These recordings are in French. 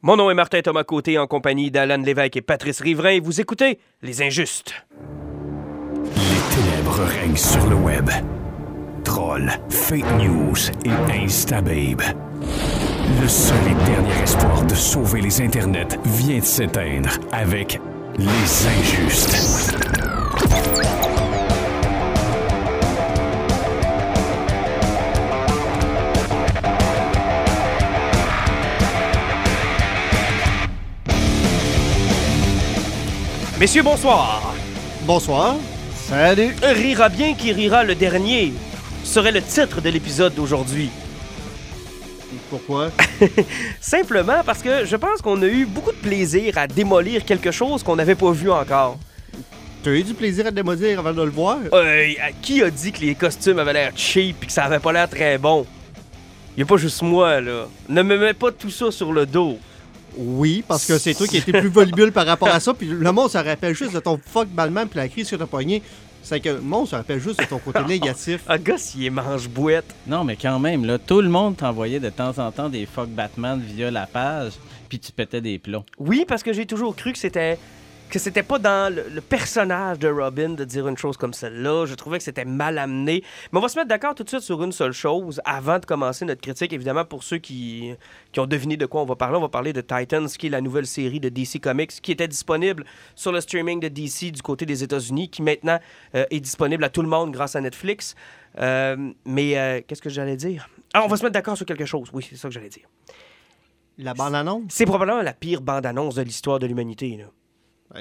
Mon nom est Martin Thomas Côté en compagnie d'Alan Lévesque et Patrice Riverain. Vous écoutez Les Injustes. Les ténèbres règnent sur le web. Trolls, fake news et instababe. Le seul et dernier espoir de sauver les internets vient de s'éteindre avec Les Injustes. Messieurs, bonsoir. Bonsoir. Salut. Rira bien qui rira le dernier serait le titre de l'épisode d'aujourd'hui. Pourquoi? Simplement parce que je pense qu'on a eu beaucoup de plaisir à démolir quelque chose qu'on n'avait pas vu encore. T'as eu du plaisir à démolir avant de le voir? Euh, qui a dit que les costumes avaient l'air cheap et que ça avait pas l'air très bon? Y a pas juste moi, là. Ne me mets pas tout ça sur le dos. Oui, parce que c'est toi qui étais plus volubile par rapport à ça, puis le monde se rappelle juste de ton fuck Batman puis la crise que t'as poignée. C'est que le monde se rappelle juste de ton côté négatif. Un gars, s'il est mange-bouette. Non, mais quand même, là, tout le monde t'envoyait de temps en temps des fuck Batman via la page, puis tu pétais des plombs. Oui, parce que j'ai toujours cru que c'était que c'était pas dans le, le personnage de Robin de dire une chose comme celle-là. Je trouvais que c'était mal amené. Mais on va se mettre d'accord tout de suite sur une seule chose avant de commencer notre critique. Évidemment, pour ceux qui, qui ont deviné de quoi on va parler, on va parler de Titans, qui est la nouvelle série de DC Comics, qui était disponible sur le streaming de DC du côté des États-Unis, qui maintenant euh, est disponible à tout le monde grâce à Netflix. Euh, mais euh, qu'est-ce que j'allais dire? Ah, on va se mettre d'accord sur quelque chose. Oui, c'est ça que j'allais dire. La bande-annonce? C'est probablement la pire bande-annonce de l'histoire de l'humanité. là.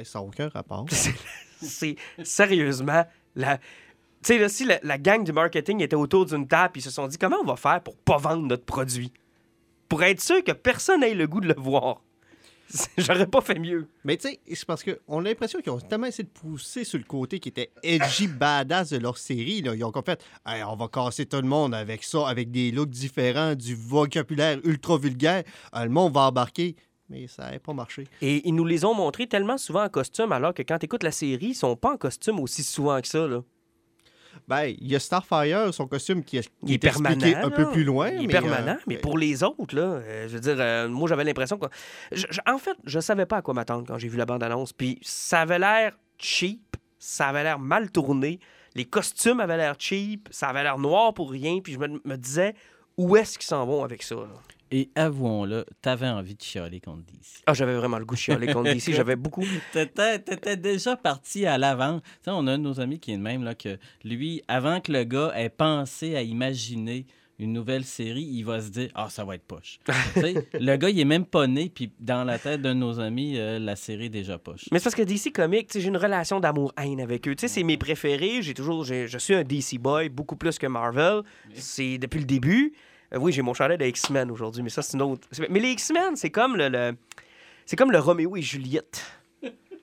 Ça n'a aucun rapport. c'est sérieusement la. Tu sais, là, si la, la gang du marketing était autour d'une table, ils se sont dit comment on va faire pour pas vendre notre produit? Pour être sûr que personne ait le goût de le voir. J'aurais pas fait mieux. Mais tu sais, c'est parce qu'on a l'impression qu'ils ont tellement essayé de pousser sur le côté qui était edgy badass de leur série. Là. Ils ont fait Hey, on va casser tout le monde avec ça, avec des looks différents, du vocabulaire ultra vulgaire. Euh, le monde va embarquer. Mais ça n'a pas marché. Et ils nous les ont montrés tellement souvent en costume, alors que quand tu écoutes la série, ils sont pas en costume aussi souvent que ça. Là. Ben, il y a Starfire, son costume qui est, qui est un peu plus loin. Il est mais, permanent, euh, mais pour les autres, là, euh, je veux dire, euh, moi j'avais l'impression que. je- je- en fait, je savais pas à quoi m'attendre quand j'ai vu la bande-annonce. Puis ça avait l'air cheap, ça avait l'air mal tourné, les costumes avaient l'air cheap, ça avait l'air noir pour rien. Puis je me, me disais, où est-ce qu'ils s'en vont avec ça? là? Et avouons-le, t'avais envie de chialer contre DC. Ah, j'avais vraiment le goût de chialer contre DC. J'avais beaucoup. T'étais, t'étais déjà parti à l'avant. On a un de nos amis qui est le même, là, que lui, avant que le gars ait pensé à imaginer une nouvelle série, il va se dire Ah, ça va être poche. Le gars, il est même pas né, puis dans la tête d'un de nos amis, euh, la série est déjà poche. Mais c'est parce que DC Comics, j'ai une relation d'amour-haine avec eux. Tu sais, c'est mes préférés. J'ai toujours, j'ai- je suis un DC boy, beaucoup plus que Marvel. C'est depuis le début. Euh, oui, j'ai mon chalet de X-Men aujourd'hui, mais ça, c'est une autre. Mais les X-Men, c'est comme le, le- c'est comme le Roméo et Juliette.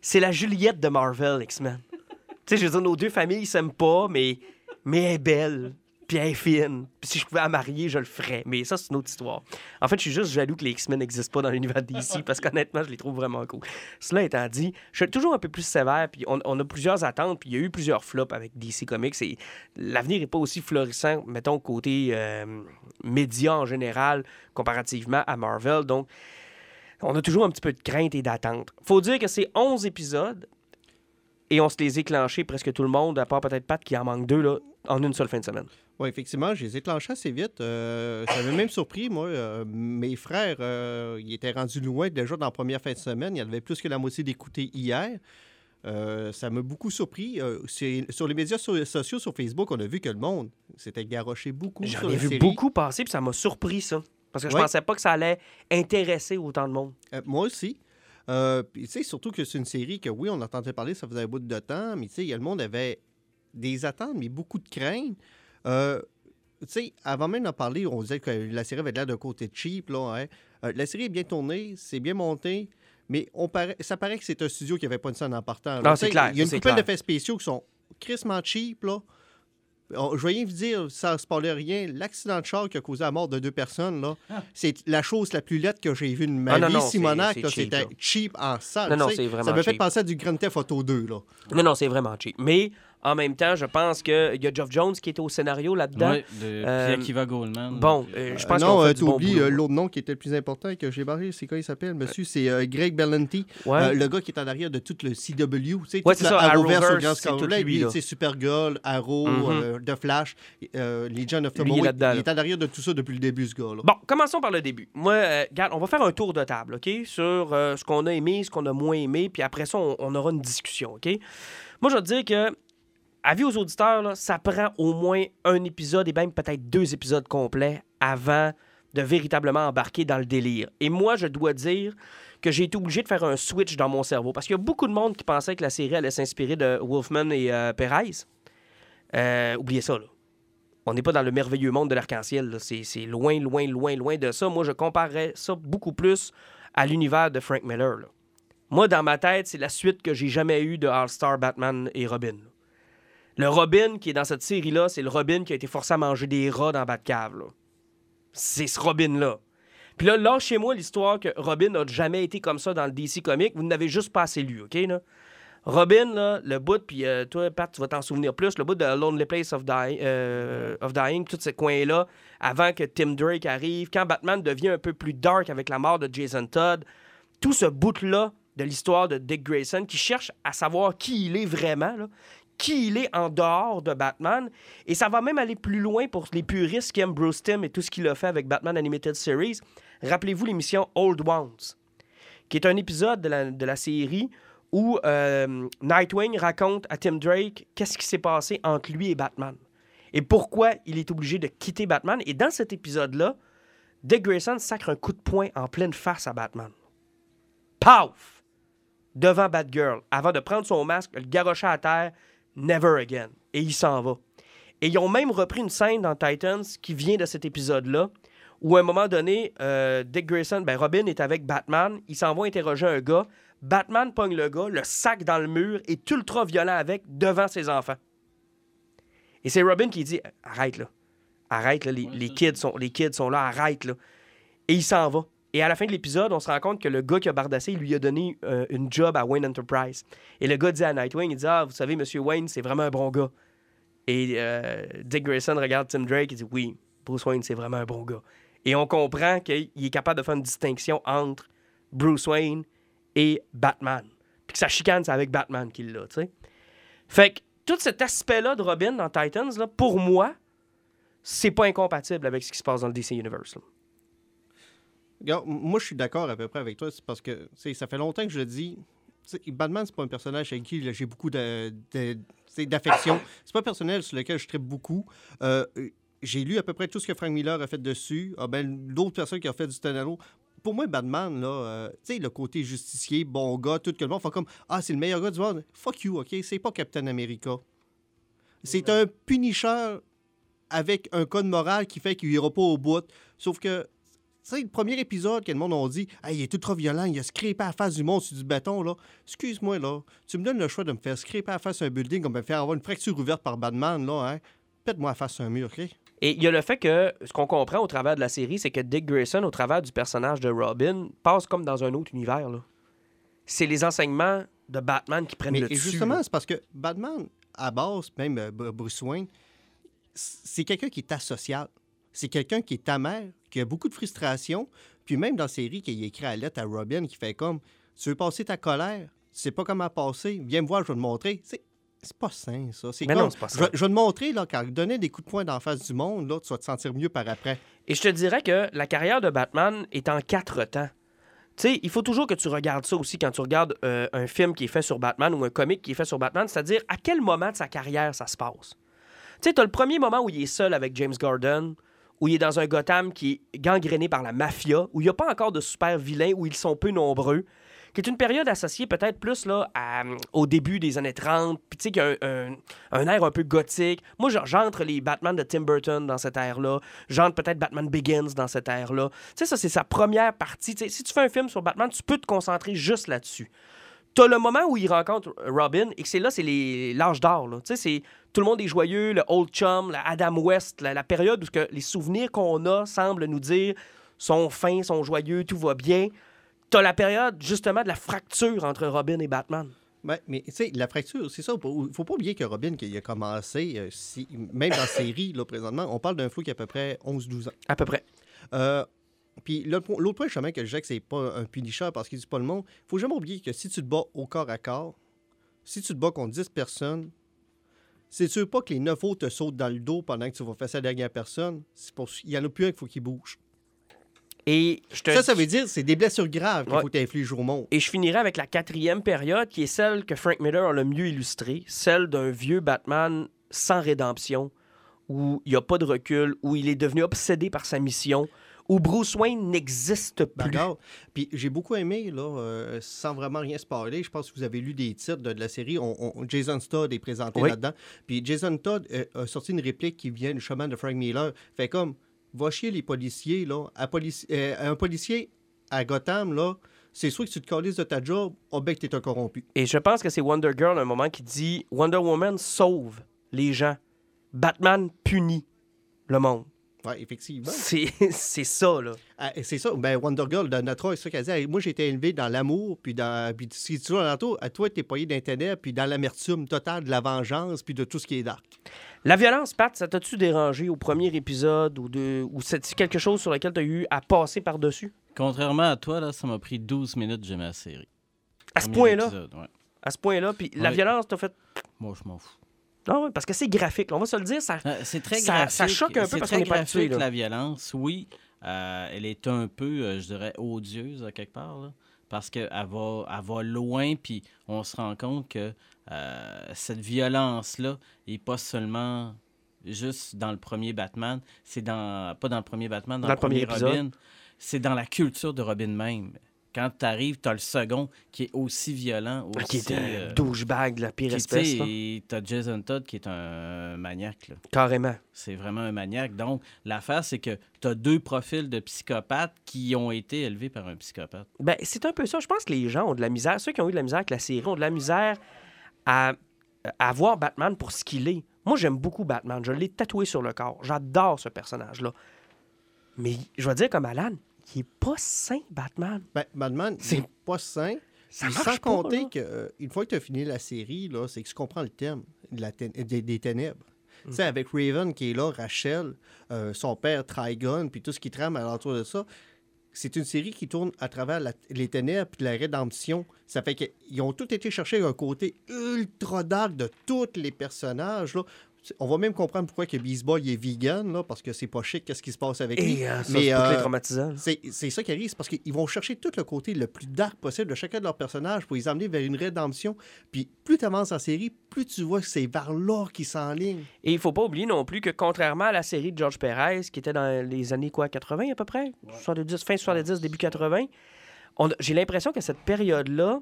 C'est la Juliette de Marvel, X-Men. Tu sais, je veux dire, nos deux familles s'aiment pas, mais, mais elle est belle. Est fine. Puis si je pouvais la marier, je le ferais. Mais ça, c'est une autre histoire. En fait, je suis juste jaloux que les X-Men n'existent pas dans l'univers DC parce qu'honnêtement, je les trouve vraiment cool. Cela étant dit, je suis toujours un peu plus sévère, puis on, on a plusieurs attentes, puis il y a eu plusieurs flops avec DC Comics, et l'avenir n'est pas aussi florissant, mettons, côté euh, média en général, comparativement à Marvel. Donc, on a toujours un petit peu de crainte et d'attente. faut dire que c'est 11 épisodes, et on se les éclenchés presque tout le monde, à part peut-être Pat qui en manque deux, là, en une seule fin de semaine. Oui, effectivement, je les ai clenchés assez vite. Euh, ça m'a même surpris, moi. euh, mes frères, euh, ils étaient rendus loin déjà dans la première fin de semaine. Il y en avait plus que la moitié d'écouter hier. Ça m'a beaucoup surpris. Sur les médias so- sociaux, sur Facebook, on a vu que le monde s'était garoché beaucoup J'en ai vu série. beaucoup passer, puis ça m'a surpris, ça. Parce que je Ouais. pensais pas que ça allait intéresser autant de monde. Euh, moi aussi. Euh, tu sais, surtout que c'est une série que, oui, on entendait parler, ça faisait un bout de temps, mais tu sais, le monde avait des attentes, mais beaucoup de craintes. Euh, tu sais, avant même d'en parler, on disait que la série avait l'air d'un côté cheap, là. hein. Euh, la série est bien tournée, c'est bien monté, mais on paraît, ça paraît que c'est un studio qui avait pas une scène en partant. là. Non, c'est clair, Il y a une couple d'effets spéciaux qui sont crissement cheap, là. On- Je vais vous dire, sans spoiler rien, l'accident de char qui a causé la mort de deux personnes, là, c'est la chose la plus lettre que j'ai vue de ma Ah, non, vie, Simonac. cheap, C'était là. cheap en salle. Non, non, c'est vraiment Ça me fait cheap. penser à du Grand Theft Auto 2, là. Non, non, c'est vraiment cheap. Mais En même temps, je pense qu'il y a Geoff Jones qui était au scénario là-dedans. Ouais, de Euh, puis Akiva Goldman. Bon, euh, je pense Euh, qu'on non, fait euh, du tu bon oublies boulot. euh, l'autre nom qui était le plus important que j'ai barré. C'est quoi il s'appelle, monsieur? C'est euh, Greg Berlanti. Ouais. Euh, le gars qui est en arrière de tout le CW. Tu sais, Ouais, c'est ça, Arrowverse c'est tout lui, sais, Supergirl, Arrow, Mhm. euh, The Flash, euh, Legion of Lui, il est Tomorrow. il est en arrière de tout ça depuis le début, ce gars-là. Bon, commençons par le début. Moi, euh, regarde, on va faire un tour de table, OK? Sur euh, ce qu'on a aimé, ce qu'on a moins aimé, puis après ça, on, on aura une discussion, OK? Moi, je vais te dire que, avis aux auditeurs, ça prend au moins un épisode et même peut-être deux épisodes complets avant de véritablement embarquer dans le délire. Et moi, je dois dire que j'ai été obligé de faire un switch dans mon cerveau parce qu'il y a beaucoup de monde qui pensait que la série allait s'inspirer de Wolfman et euh, Perez. Euh, oubliez ça, là. On n'est pas dans le merveilleux monde de l'arc-en-ciel. C'est loin, loin, loin, loin de ça. Moi, je comparerais ça beaucoup plus à l'univers de Frank Miller. là. Moi, dans ma tête, c'est la suite que j'ai jamais eue de All-Star Batman et Robin. Le Robin qui est dans cette série-là, c'est le Robin qui a été forcé à manger des rats dans Batcave. là. C'est ce Robin-là. Puis là, lâchez-moi l'histoire que Robin n'a jamais été comme ça dans le DC Comics. Vous n'avez juste pas assez lu, OK? Là? Robin, là, le bout, puis euh, toi, Pat, tu vas t'en souvenir plus, le bout de Lonely Place of, Dying, euh, of Dying, tous ces coins-là, avant que Tim Drake arrive, quand Batman devient un peu plus dark avec la mort de Jason Todd, tout ce bout-là de l'histoire de Dick Grayson qui cherche à savoir qui il est vraiment, là, qui il est en dehors de Batman. Et ça va même aller plus loin pour les puristes qui aiment Bruce Timm et tout ce qu'il a fait avec Batman Animated Series. Rappelez-vous l'émission Old Ones, qui est un épisode de la, série où euh, Nightwing raconte à Tim Drake qu'est-ce qui s'est passé entre lui et Batman. Et pourquoi il est obligé de quitter Batman. Et dans cet épisode-là, Dick Grayson sacre un coup de poing en pleine face à Batman. Paf! Devant Batgirl, avant de prendre son masque, le garrocher à terre, never again. Et il s'en va. Et ils ont même repris une scène dans Titans qui vient de cet épisode-là, où à un moment donné, euh, Dick Grayson, ben Robin est avec Batman, il s'en va interroger un gars, Batman pogne le gars, le sac dans le mur, est ultra violent avec devant ses enfants. Et c'est Robin qui dit Arrête là. Arrête là, les, les kids, sont, les kids sont là, arrête là. Et il s'en va. Et à la fin de l'épisode, on se rend compte que le gars qui a bardassé, il lui a donné euh, une job à Wayne Enterprise. Et le gars dit à Nightwing, il dit Ah, vous savez, Monsieur Wayne, c'est vraiment un bon gars. Et euh, Dick Grayson regarde Tim Drake et dit Oui, Bruce Wayne, c'est vraiment un bon gars. Et on comprend qu'il est capable de faire une distinction entre Bruce Wayne et Batman. Puis que sa chicane, c'est avec Batman qu'il l'a, tu sais. Fait que tout cet aspect-là de Robin dans Titans, là, pour moi, c'est pas incompatible avec ce qui se passe dans le DC Universe. Regarde, moi, je suis d'accord à peu près avec toi. C'est parce que ça fait longtemps que je le dis. tu sais, Batman, c'est pas un personnage avec qui j'ai beaucoup d'affection. C'est pas un personnage sur lequel je tripe beaucoup. Euh, j'ai lu à peu près tout ce que Frank Miller a fait dessus. Ah, ben, d'autres personnes qui ont fait du Tonalo. Pour moi, Batman, là, euh, tu sais, le côté justicier, bon gars, tout que le monde fait comme Ah, c'est le meilleur gars du monde. Fuck you, OK? C'est pas Captain America. C'est un punisher avec un code moral qui fait qu'il ira pas au bout. Sauf que sais, le premier épisode que le monde a dit Hey, il est ultra violent, il a scrapé à la face du monde sur du béton, là. Excuse-moi, là. Tu me donnes le choix de me faire scraper à la face un building, comme me faire avoir une fracture ouverte par Batman, là, hein? Pète-moi la face un mur, OK? Et il y a le fait que ce qu'on comprend au travers de la série, c'est que Dick Grayson, au travers du personnage de Robin, passe comme dans un autre univers. là. C'est les enseignements de Batman qui prennent Mais le et dessus. justement, c'est parce que Batman, à base, même euh, Br- Bruce Wayne, c'est quelqu'un qui est asocial. C'est quelqu'un qui est amer, qui a beaucoup de frustration. Puis même dans la série, qu'il écrit à la lettre à Robin, qui fait comme Tu veux passer ta colère, tu sais pas comment passer, viens me voir, je vais te montrer. C'est c'est pas sain, ça. C'est comme, non, c'est pas je, sain. je vais te montrer, là, quand donner des coups de poing d'en face du monde, là, tu vas te sentir mieux par après. Et je te dirais que la carrière de Batman est en quatre temps. Tu sais, il faut toujours que tu regardes ça aussi quand tu regardes euh, un film qui est fait sur Batman ou un comic qui est fait sur Batman, c'est-à-dire à quel moment de sa carrière ça se passe. Tu sais, t'as le premier moment où il est seul avec James Gordon, où il est dans un Gotham qui est gangréné par la mafia, où il n'y a pas encore de super vilains, où ils sont peu nombreux, qui est une période associée peut-être plus là, à, au début des années 30, puis tu sais, qui a un, air un peu gothique. Moi, j'entre les Batman de Tim Burton dans cette ère-là, j'entre peut-être Batman Begins dans cette ère-là. Tu sais, ça, c'est sa première partie. Si tu fais un film sur Batman, tu peux te concentrer juste là-dessus. T'as le moment où il rencontre Robin et que c'est là, c'est l'âge d'or. Tu sais, c'est tout le monde est joyeux, le Old Chum, la Adam West, la, la période où que les souvenirs qu'on a semblent nous dire sont fins, sont joyeux, tout va bien. T'as la période justement de la fracture entre Robin et Batman. Ben, mais tu sais, la fracture, c'est ça. Il faut pas oublier que Robin, qui a commencé, euh, si- même dans la série, là, présentement, on parle d'un flou qui a à peu près 11-12 ans. À peu près. Euh, puis l'autre po- l'autre point, chemin que je que c'est pas un punisher parce qu'il dit pas le monde, faut jamais oublier que si tu te bats au corps à corps, si tu te bats contre 10 personnes, c'est sûr pas que les 9 autres te sautent dans le dos pendant que tu vas faire ça à la dernière personne. Pour- Il y en a plus un qu'il faut qu'il bouge. Et je te Ça, ça veut dire c'est des blessures graves qu'il Ouais. faut t'infliger au monde. Et je finirai avec la quatrième période, qui est celle que Frank Miller a le mieux illustrée, celle d'un vieux Batman sans rédemption, où il n'y a pas de recul, où il est devenu obsédé par sa mission, où Bruce Wayne n'existe plus. Bagarre. Puis j'ai beaucoup aimé, là, euh, sans vraiment rien spoiler, je pense que vous avez lu des titres de, de la série. On- on- Jason Todd est présenté Oui. là-dedans. Puis Jason Todd euh, a sorti une réplique qui vient du chemin de Frank Miller. Fait comme, va chier les policiers, là. À polici- euh, un policier à Gotham, là, c'est soit que tu te calisses de ta job, ou bien que tu es un corrompu. Et je pense que c'est Wonder Girl, à un moment, qui dit Wonder Woman sauve les gens. Batman punit le monde. Ouais, effectivement. C'est c'est ça, là. Ah, c'est ça. Ben, Wonder Girl de Natra, c'est ça qu'elle dit. Moi, j'ai été élevé dans l'amour, puis dans. Puis si tu à toi, t'es poigné ténèbres, puis dans l'amertume totale de la vengeance, puis de tout ce qui est dark. La violence, Pat, ça t'a-tu dérangé au premier épisode ou, de, ou c'est quelque chose sur lequel tu as eu à passer par-dessus? Contrairement à toi, là, ça m'a pris 12 minutes de j'aimais la série. À ce point-là? ouais. À ce point-là. Puis la Oui. violence, t'as fait. Moi, je m'en fous. Non, ouais, parce que c'est graphique, là, on va se le dire. Ça... Euh, C'est très Ça- graphique. ça choque un peu parce qu'on est pas habitué, la violence, oui. Euh, elle est un peu, euh, je dirais, odieuse à quelque part. là, parce qu'elle va, elle va loin, puis on se rend compte que euh, cette violence-là n'est pas seulement juste dans le premier Batman, c'est dans pas dans le premier Batman, dans, Dans le premier, épisode. Robin, c'est dans la culture de Robin même. Quand tu arrives, tu as le second qui est aussi violent, aussi... Qui est un euh, douchebag de la pire qui, espèce, tu là. et t'as Jason Todd qui est un maniaque. là. Carrément. C'est vraiment un maniaque. Donc, l'affaire, c'est que tu as deux profils de psychopathes qui ont été élevés par un psychopathe. Ben, c'est un peu ça. Je pense que les gens ont de la misère. Ceux qui ont eu de la misère avec la série ont de la misère à, à voir Batman pour ce qu'il est. Moi, j'aime beaucoup Batman. Je l'ai tatoué sur le corps. J'adore ce personnage-là. Mais je vais dire comme Alan, il est pas sain, Batman. Ben, Batman, C'est- pas sain. Ça Puis marche sans compter que euh, une fois que tu as fini la série, là, c'est que tu comprends le thème de la tén- des, des ténèbres. Tu sais, avec Raven qui est là, Rachel, euh, son père Trigon, puis tout ce qui trame alentour de ça, c'est une série qui tourne à travers la- les ténèbres puis la rédemption. Ça fait qu'ils ont tous été chercher un côté ultra dark de tous les personnages. Là. On va même comprendre pourquoi que Beast Boy est vegan, là, parce que c'est pas chic qu'est-ce qui se passe avec lui. Et euh, ça, Mais, c'est euh. C'est c'est ça qui arrive, c'est parce qu'ils vont chercher tout le côté le plus dark possible de chacun de leurs personnages pour les amener vers une rédemption. Puis plus tu avances en série, plus tu vois que c'est vers là qu'ils s'enlignent. Et il faut pas oublier non plus que contrairement à la série de George Perez, qui était dans les années quoi, 80 à peu près, 70, fin 70, début 80, on a- j'ai l'impression que cette période-là,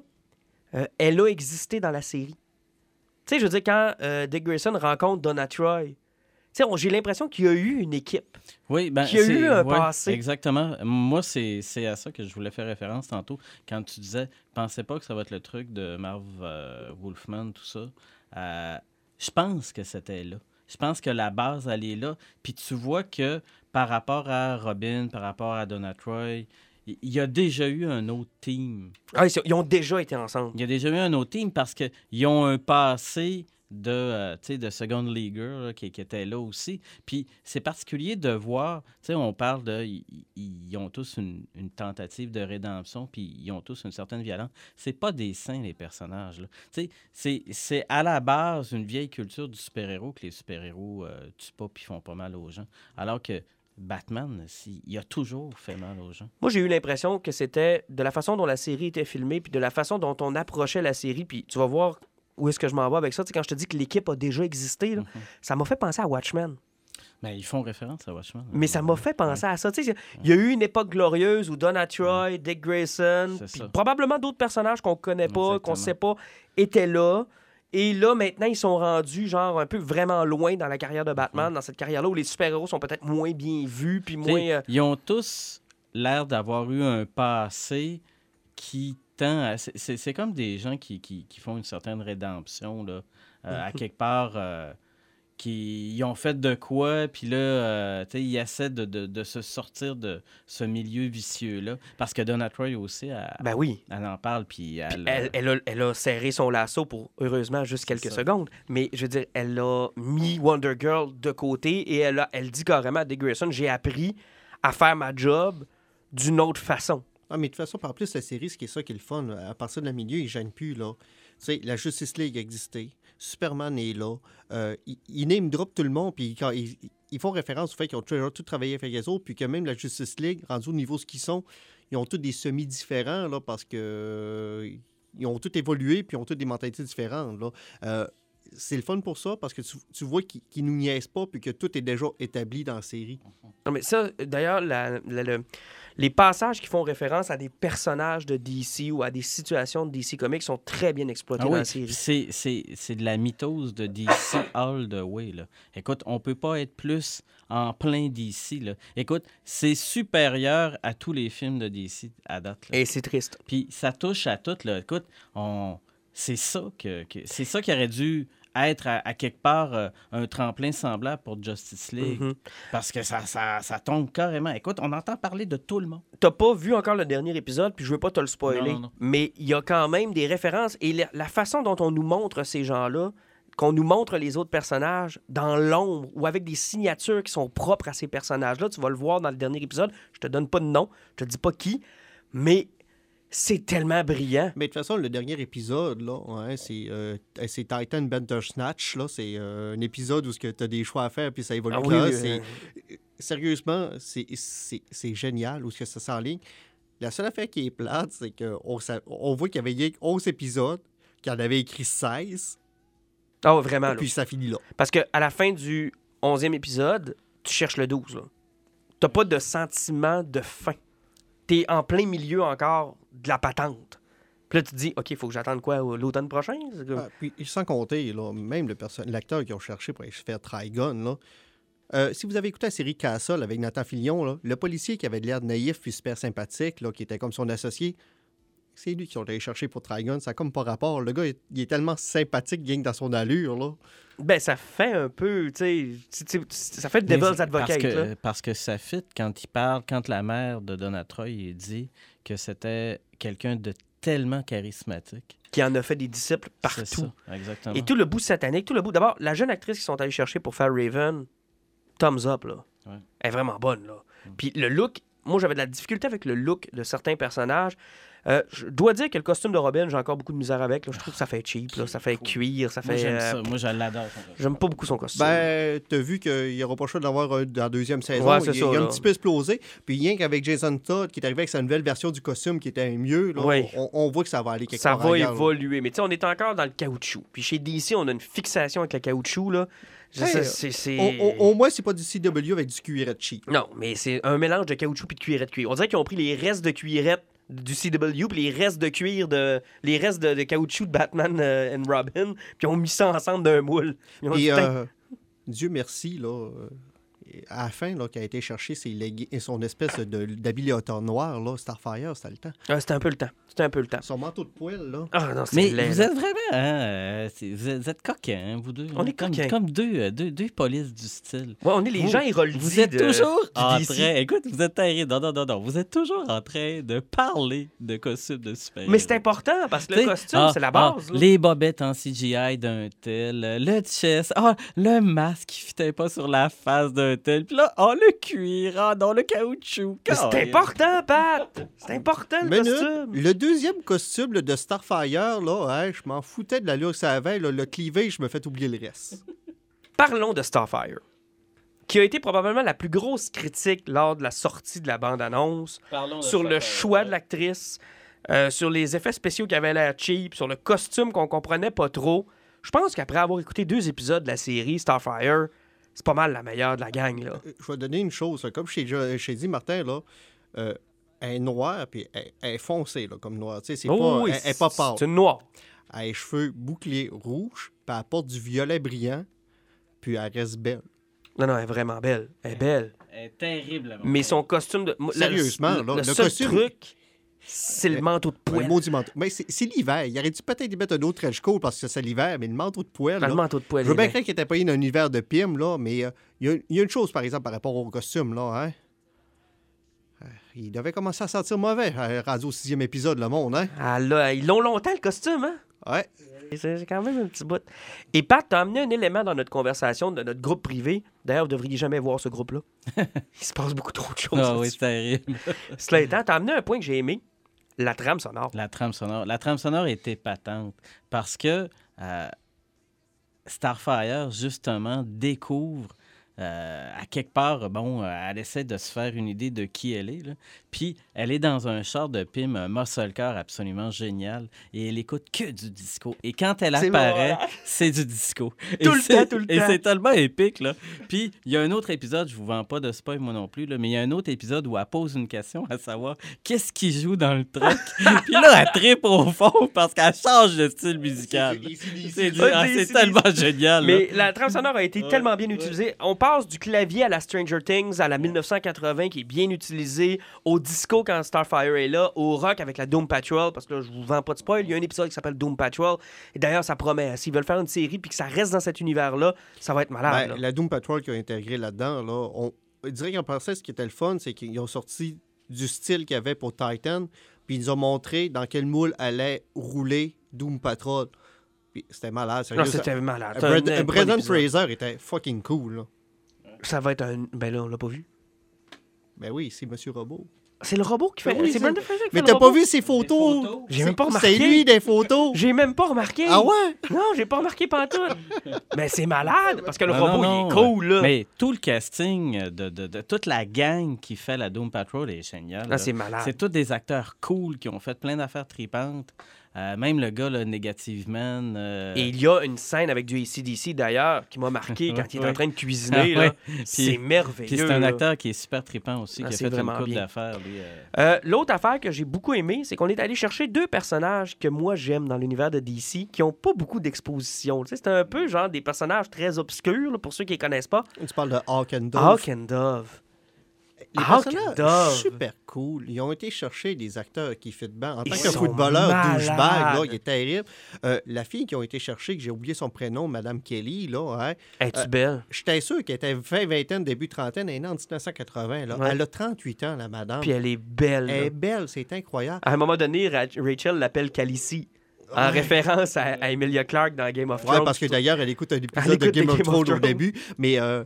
euh, elle a existé dans la série. Tu sais, je veux dire, quand euh, Dick Grayson rencontre Donna Troy, j'ai l'impression qu'il y a eu une équipe. Oui, ben, Qui a c'est- eu un ouais, passé. Exactement. Moi, c'est à ça que je voulais faire référence tantôt. Quand tu disais, pensais pas que ça va être le truc de Marv euh, Wolfman, tout ça. Euh, je pense que c'était là. Je pense que la base, elle est là. Puis tu vois que par rapport à Robin, par rapport à Donna Troy, il y a déjà eu un autre team. Ah, ils, ont déjà été ensemble. Il y a déjà eu un autre team parce qu'ils ont un passé de, euh, de Second Leaguer là, qui, qui était là aussi. Puis c'est particulier de voir, on parle de. Ils, ont tous une, une tentative de rédemption, puis ils ont tous une certaine violence. C'est pas des saints, les personnages. c'est à la base une vieille culture du super-héros que les super-héros euh, tuent pas puis font pas mal aux gens. Alors que Batman, il a toujours fait mal aux gens. Moi, j'ai eu l'impression que c'était de la façon dont la série était filmée, puis de la façon dont on approchait la série, puis tu vas voir où est-ce que je m'en vais avec ça. Tu sais, quand je te dis que l'équipe a déjà existé, là, Mhm. ça m'a fait penser à Watchmen. Mais ils font référence à Watchmen. Mais ça m'a fait penser à ça. Tu sais, il y a eu une époque glorieuse où Donna Troy, Dick Grayson, puis probablement d'autres personnages qu'on connaît pas, qu'on sait pas, étaient là. Et là, maintenant, ils sont rendus, genre, un peu vraiment loin dans la carrière de Batman, Mhm. dans cette carrière-là où les super-héros sont peut-être moins bien vus, puis moins. euh, Ils ont tous l'air d'avoir eu un passé qui tend à. c'est- comme des gens qui, qui- qui font une certaine rédemption, là, euh, à quelque part, euh, qui ils ont fait de quoi, puis là, euh, tu sais, ils essaient de, de- de se sortir de ce milieu vicieux-là. Parce que Donna Troy aussi, elle, Ben oui. elle en parle, puis elle... Elle, elle a, elle a serré son lasso pour, heureusement, juste quelques secondes. Mais je veux dire, elle a mis Wonder Girl de côté et elle, a, elle dit carrément à Dick Grayson J'ai appris à faire ma job d'une autre façon. Ah, mais de toute façon, par plus, la série, ce qui est ça qui est le fun, là, à partir de la milieu, ils ne gênent plus. Là. Tu sais, la Justice League existait, Superman est là, euh, ils, ils name drop tout le monde, puis quand ils, font référence au fait qu'ils ont toujours tout travaillé avec les autres, puis que même la Justice League, rendu au niveau ce qu'ils sont, ils ont tous des semis différents, là, parce que euh, ils ont tous évolué, puis ils ont tous des mentalités différentes. Là. Euh, c'est le fun pour ça, parce que tu, vois qu'ils nous niaisent pas, puis que tout est déjà établi dans la série. Non, mais ça, d'ailleurs, la- les passages qui font référence à des personnages de DC ou à des situations de DC Comics sont très bien exploités Ah dans la série. c'est, de la mythose de DC all the way. Là. Écoute, on peut pas être plus en plein DC. Là. Écoute, c'est supérieur à tous les films de DC à date. là. Et c'est triste. Puis ça touche à tout. Là. Écoute, on... c'est ça que, que- c'est ça qui aurait dû être à, à quelque part euh, un tremplin semblable pour Justice League. Mhm. Parce que ça, ça, ça tombe carrément. Écoute, on entend parler de tout le monde. T'as pas vu encore le dernier épisode, puis je veux pas te le spoiler. Non, non, non. Mais il y a quand même des références. Et la, la façon dont on nous montre ces gens-là, qu'on nous montre les autres personnages dans l'ombre ou avec des signatures qui sont propres à ces personnages-là, tu vas le voir dans le dernier épisode. Je te donne pas de nom, je te dis pas qui, mais c'est tellement brillant. Mais de toute façon, le dernier épisode, là, ouais, c'est, euh, c'est Titan Bandersnatch. Là, c'est euh, un épisode où tu as des choix à faire puis ça évolue. Ah oui, là, c'est, euh, sérieusement, c'est, génial où ce que ça s'enligne. La seule affaire qui est plate, c'est qu'on on voit qu'il y avait rien que 11 épisodes, qu'il en avait écrit 16, Ah, vraiment. là. puis ça finit là. Parce qu'à la fin du 11e épisode, tu cherches le 12. là. T'as pas de sentiment de fin. T'es en plein milieu encore de la patente. Puis là, tu te dis, OK, il faut que j'attende quoi l'automne prochain? Ah, puis, sans compter, là, même l'acteur qu'ils ont cherché pour faire Trigon, là, euh, si vous avez écouté la série Castle avec Nathan Fillion, là, le policier qui avait l'air naïf puis super sympathique, là, qui était comme son associé, c'est lui qui ont allé chercher pour Trigon. Ça a comme pas rapport. Le gars, il, il est tellement sympathique, gang dans son allure. Là. Ben, ça fait un peu, tu sais, ça fait Mais Devil's Advocate. Parce là. que, parce que ça fit quand il parle, quand la mère de Donna Troy il dit que c'était quelqu'un de tellement charismatique. Qui en a fait des disciples C'est partout. ça, exactement. Et tout le bout satanique, tout le bout. D'abord, la jeune actrice qu'ils sont allés chercher pour faire Raven, thumbs up, là. Ouais. Elle est vraiment bonne, là. Puis le look, moi, j'avais de la difficulté avec le look de certains personnages. Euh, je dois dire que le costume de Robin, j'ai encore beaucoup de misère avec. Là. Je trouve que ça fait cheap, là. ça fait cuir, ça Moi, fait. j'aime euh, ça. Moi, je l'adore. J'aime pas beaucoup son costume. Ben, t'as vu qu'il n'y aura pas le choix d'avoir un dans la deuxième saison. Ouais, il, c'est il ça, a un petit peu explosé. Puis rien qu'avec Jason Todd, qui est arrivé avec sa nouvelle version du costume qui était mieux, là, Ouais. on, on voit que ça va aller quelque ça part va ailleurs, là. évoluer. Mais tu sais, on est encore dans le caoutchouc. Puis chez DC, on a une fixation avec le caoutchouc, là. Au, au- au moins, c'est pas du CW avec du cuirette cheap. Non, mais c'est un mélange de caoutchouc et de cuirette cuir. On dirait qu'ils ont pris les restes de cuirette du CW puis les restes de cuir de les restes de, de caoutchouc de Batman euh, and Robin puis ont mis ça ensemble d'un moule. Ils ont Et euh, Dieu merci, là, euh, à la fin, là, qui a été chercher ses son espèce de- d'habillateur noir, là, Starfire, c'était le temps. ah, c'était un peu le temps. C'était un peu le temps. Son manteau de poil, là. Ah non, c'est Mais laid, vous là. êtes vraiment, hein, vous êtes, coquins, hein, vous deux. On est comme, coquins. Comme deux, euh, deux, deux polices du style. Ouais, on est les Vous- gens Héroldi Vous êtes de- toujours en train. Écoute, vous êtes terrible. Non, non, non, non. Vous êtes toujours en train de parler de costumes de super Mais c'est important parce que le costume, ah, c'est la ah, base. là. les bobettes en CGI d'un tel, le chest, ah, le masque qui fitait pas sur la face d'un tel. Puis là, oh, le cuir, ah non, le caoutchouc. Mais C'est important, Pat! C'est important, le costume! le deuxième costume de Starfire, là, hein, je m'en foutais de l'allure que ça avait. là, le cleavage, je me fais oublier le reste. Parlons de Starfire, qui a été probablement la plus grosse critique lors de la sortie de la bande-annonce. Sur le choix de l'actrice, euh, sur les effets spéciaux qui avaient l'air cheap, sur le costume qu'on comprenait pas trop. Je pense qu'après avoir écouté deux épisodes de la série Starfire, c'est pas mal la meilleure de la gang. Là. Euh, Je vais donner une chose. Comme je t'ai dit, Martin, là, euh, elle est noire, puis elle, elle est foncée, là, comme noire. C'est Oh pas, oui, elle, elle est pas pâle. C'est une noire. Elle a les cheveux bouclés rouges, puis elle porte du violet brillant, puis elle reste belle. Non, non, elle est vraiment belle. Elle est belle. Elle est terrible. Mais son costume de. le- Sérieusement, le, là, le le seul costume- truc, C'est le manteau de Ouais, poêle. le manteau. Mais c'est l'hiver. Il aurait dû peut-être y mettre un autre trench coat parce que c'est l'hiver, mais le manteau de poêle. Ah, là, le manteau de poêle. Je veux bien croire qu'il était payé dans un univers de Pym, là, mais euh, il y, a- il y a une chose, par exemple, par rapport au costume, là, hein. Euh, Il devait commencer à sentir mauvais, euh, au sixième épisode, le monde, hein. Ah là, ils l'ont longtemps, le costume, hein? Ouais. C'est quand même un petit bout. Et Pat, t'as amené un élément dans notre conversation, de notre groupe privé. D'ailleurs, vous devriez jamais voir ce groupe-là. Il se passe beaucoup trop de choses. Ah oui, c'est terrible. Cela étant, t'as amené un point que j'ai aimé. La trame sonore. La trame sonore. La trame sonore était patente parce que euh, Starfire, justement, découvre euh, à quelque part, bon, euh, elle essaie de se faire une idée de qui elle est. là. Puis, elle est dans un char de Pim, un muscle car absolument génial. Et elle écoute que du disco. Et quand elle apparaît, c'est du disco. Et Tout le temps, tout le Et temps. c'est tellement épique, là. Puis, il y a un autre épisode, je vous vends pas de spoil moi non plus, là, mais il y a un autre épisode où elle pose une question à savoir qu'est-ce qui joue dans le truc. Puis là, elle tripe au fond parce qu'elle change de style musical. C'est ah, c'est- tellement génial. là. Mais la trame sonore a été Ouais, tellement bien ouais. utilisée. On passe du clavier à la Stranger Things, à la 1980 qui est bien utilisée, au disco quand Starfire est là, au rock avec la Doom Patrol, parce que là, je vous vends pas de spoil, il y a un épisode qui s'appelle Doom Patrol. Et d'ailleurs, ça promet, hein, s'ils veulent faire une série puis que ça reste dans cet univers-là, ça va être malade. Ben, la Doom Patrol qu'ils ont intégré là-dedans, là, on, dirait qu'en pensait ce qui était le fun, c'est qu'ils ont sorti du style qu'il y avait pour Titan, puis ils nous ont montré dans quel moule allait rouler Doom Patrol. Puis c'était malade, sérieux. Non, ça- c'était malade. Brad- Brendan. Fraser était fucking cool. Là. Ça va être un. Ben là, on l'a pas vu. Ben oui, c'est Monsieur Robot. C'est le robot qui fait. Ben oui, c'est Brendan Fraser qui Mais fait t'as le pas vu ses photos? photos? J'ai même C'est- pas remarqué. C'est lui des photos? J'ai même pas remarqué. Ah ouais? Non, j'ai pas remarqué pantoute. Mais c'est malade parce que le Non, robot, non, il est cool, là. Mais tout le casting de, de- de toute la gang qui fait la Doom Patrol est génial. Ah, là. c'est malade. C'est tous des acteurs cool qui ont fait plein d'affaires tripantes. Euh, même le gars, le Negative Man. euh, Et il y a une scène avec du ACDC d'ailleurs qui m'a marqué quand il est en train de cuisiner. Ah, là. ouais. C'est merveilleux. Puis c'est un là. acteur qui est super tripant aussi, Ah, qui a fait une vraiment couple bien. d'affaires. euh. Euh, L'autre affaire que j'ai beaucoup aimé, c'est qu'on est allé chercher deux personnages que moi j'aime dans l'univers de DC qui ont pas beaucoup d'exposition. Tu sais, C'est un peu genre des personnages très obscurs là, pour ceux qui les connaissent pas. Tu parles de Hawk and Dove. Hawk and Dove. Les Hawk personnages, Dove. super cool. Ils ont été chercher des acteurs qui fit bien. En tant que footballeur douchebag, là, il est terrible. Euh, la fille qui ont été chercher, que j'ai oublié son prénom, Madame Kelly, là, hein, Es-tu Euh, belle? j'étais sûr qu'elle était fin vingtaine, début trentaine, elle est née en 1980. Là. Ouais. Elle a 38 ans, la madame. Puis elle est belle. là. Elle est belle, c'est incroyable. À un moment donné, Ra- Rachel l'appelle Calici. En Ouais. référence à, à Emilia Clarke dans Game of Ouais, Thrones. parce que d'ailleurs, elle écoute un épisode de Game of Thrones au début. Mais euh,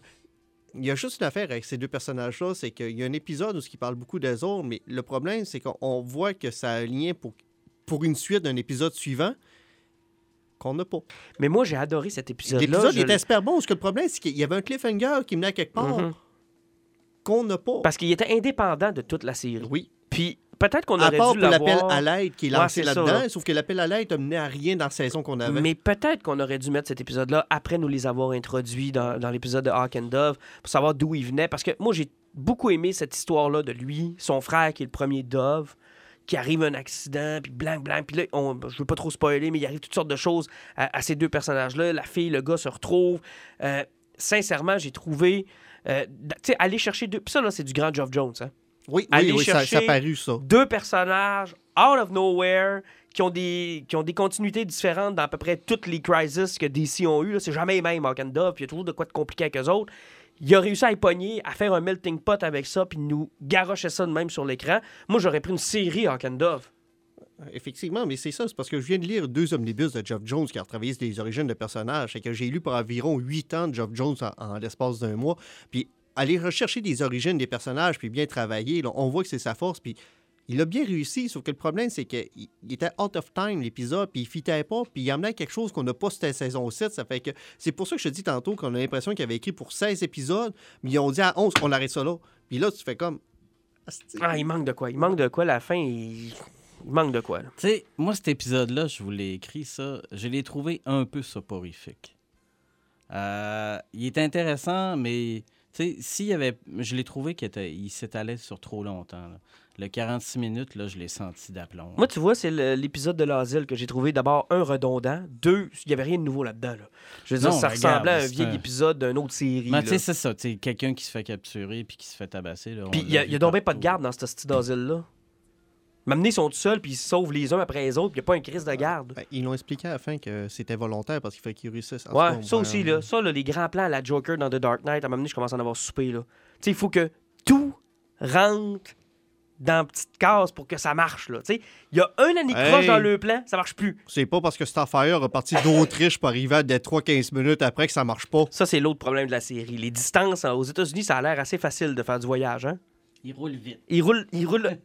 il y a juste une affaire avec ces deux personnages-là, c'est qu'il y a un épisode où ils parlent beaucoup des autres, mais le problème, c'est qu'on on voit que ça a un lien pour, pour une suite d'un épisode suivant qu'on n'a pas. Mais moi, j'ai adoré cet épisode-là. L'épisode Je- était super bon, parce que le problème, c'est qu'il y avait un cliffhanger qui menait à quelque part Mhm. qu'on n'a pas. Parce qu'il était indépendant de toute la série. Oui. Puis peut-être qu'on aurait part dû l'appel à l'aide qui est Ouais, lancé c'est là-dedans, là. sauf que l'appel à l'aide a mené à rien dans la saison qu'on avait. Mais peut-être qu'on aurait dû mettre cet épisode-là après nous les avoir introduits dans, dans l'épisode de Hawk and Dove pour savoir d'où il venait. Parce que moi, j'ai beaucoup aimé cette histoire-là de lui, son frère qui est le premier Dove, qui arrive un accident, puis blanc, blanc. Puis là, on, je veux pas trop spoiler, mais il arrive toutes sortes de choses à, à ces deux personnages-là. La fille, le gars se retrouvent. Euh, sincèrement, j'ai trouvé. euh, tu sais, aller chercher deux. Puis ça, là, c'est du grand Geoff Jones. Hein? Oui, aller oui, oui, ça, ça chercher- paru, ça. deux personnages out of nowhere qui ont des, qui ont des continuités différentes dans à peu près toutes les crises que DC ont eues. C'est jamais les mêmes, Hawk and Dove, puis il y a toujours de quoi de compliqué avec eux autres. Il a réussi à y pogner, à faire un melting pot avec ça, puis nous garocher ça de même sur l'écran. Moi, j'aurais pris une série Hawk and Dove. Effectivement, mais c'est ça, c'est parce que je viens de lire deux omnibus de Geoff Jones qui a retravaillé sur les origines de personnages. C'est que j'ai lu pour environ huit ans de Geoff Jones en, en l'espace d'un mois. Puis aller rechercher des origines des personnages, puis bien travailler, là, on voit que c'est sa force. Puis il a bien réussi, sauf que le problème, c'est qu'il il était out of time, l'épisode, puis il fitait pas, puis il amenait quelque chose qu'on n'a pas cette saison 7. Ça fait que c'est pour ça que je te dis tantôt qu'on a l'impression qu'il avait écrit pour 16 épisodes, mais ils ont dit à 11 qu'on arrête ça là. Puis là, tu fais comme. Ah, il manque de quoi? Il manque de quoi, la fin, il, il manque de quoi, là? Tu sais, moi, cet épisode-là, je vous l'ai écrit, ça, je l'ai trouvé un peu soporifique. Euh, il est intéressant, mais tu sais, s'il y avait. Je l'ai trouvé qu'il était- il s'étalait sur trop longtemps. là. Le 46 minutes, là, je l'ai senti d'aplomb. Moi, tu vois, c'est l'épisode de l'asile que j'ai trouvé d'abord un redondant, deux, il n'y avait rien de nouveau là-dedans. Là. Je veux dire, ça regarde, ressemblait à un vieil un- épisode d'une autre série. Mais tu sais, c'est ça. Quelqu'un qui se fait capturer puis qui se fait tabasser. Puis il y a, y donc bien pas de garde dans ce style d'asile-là. M'amener, ils sont tout seuls, puis ils se sauvent les uns après les autres, puis il n'y a pas un crise de garde. Ben, ils l'ont expliqué à la fin que c'était volontaire parce qu'il fallait qu'ils réussissent. En tout Ouais, ça aussi, là. Ça, là, les grands plans à la Joker dans The Dark Knight, à un moment donné, je commence à en avoir soupé, là. Tu sais, il faut que tout rentre dans petite case pour que ça marche, là. Tu sais, il y a un anicroche Hey. dans le plan, ça marche plus. C'est pas parce que Starfire est parti d'Autriche pour arriver à Détroit 15 minutes après que ça marche pas. Ça, c'est l'autre problème de la série. Les distances, hein, aux États-Unis, ça a l'air assez facile de faire du voyage, hein. Il roule vite. Il roule, il roule,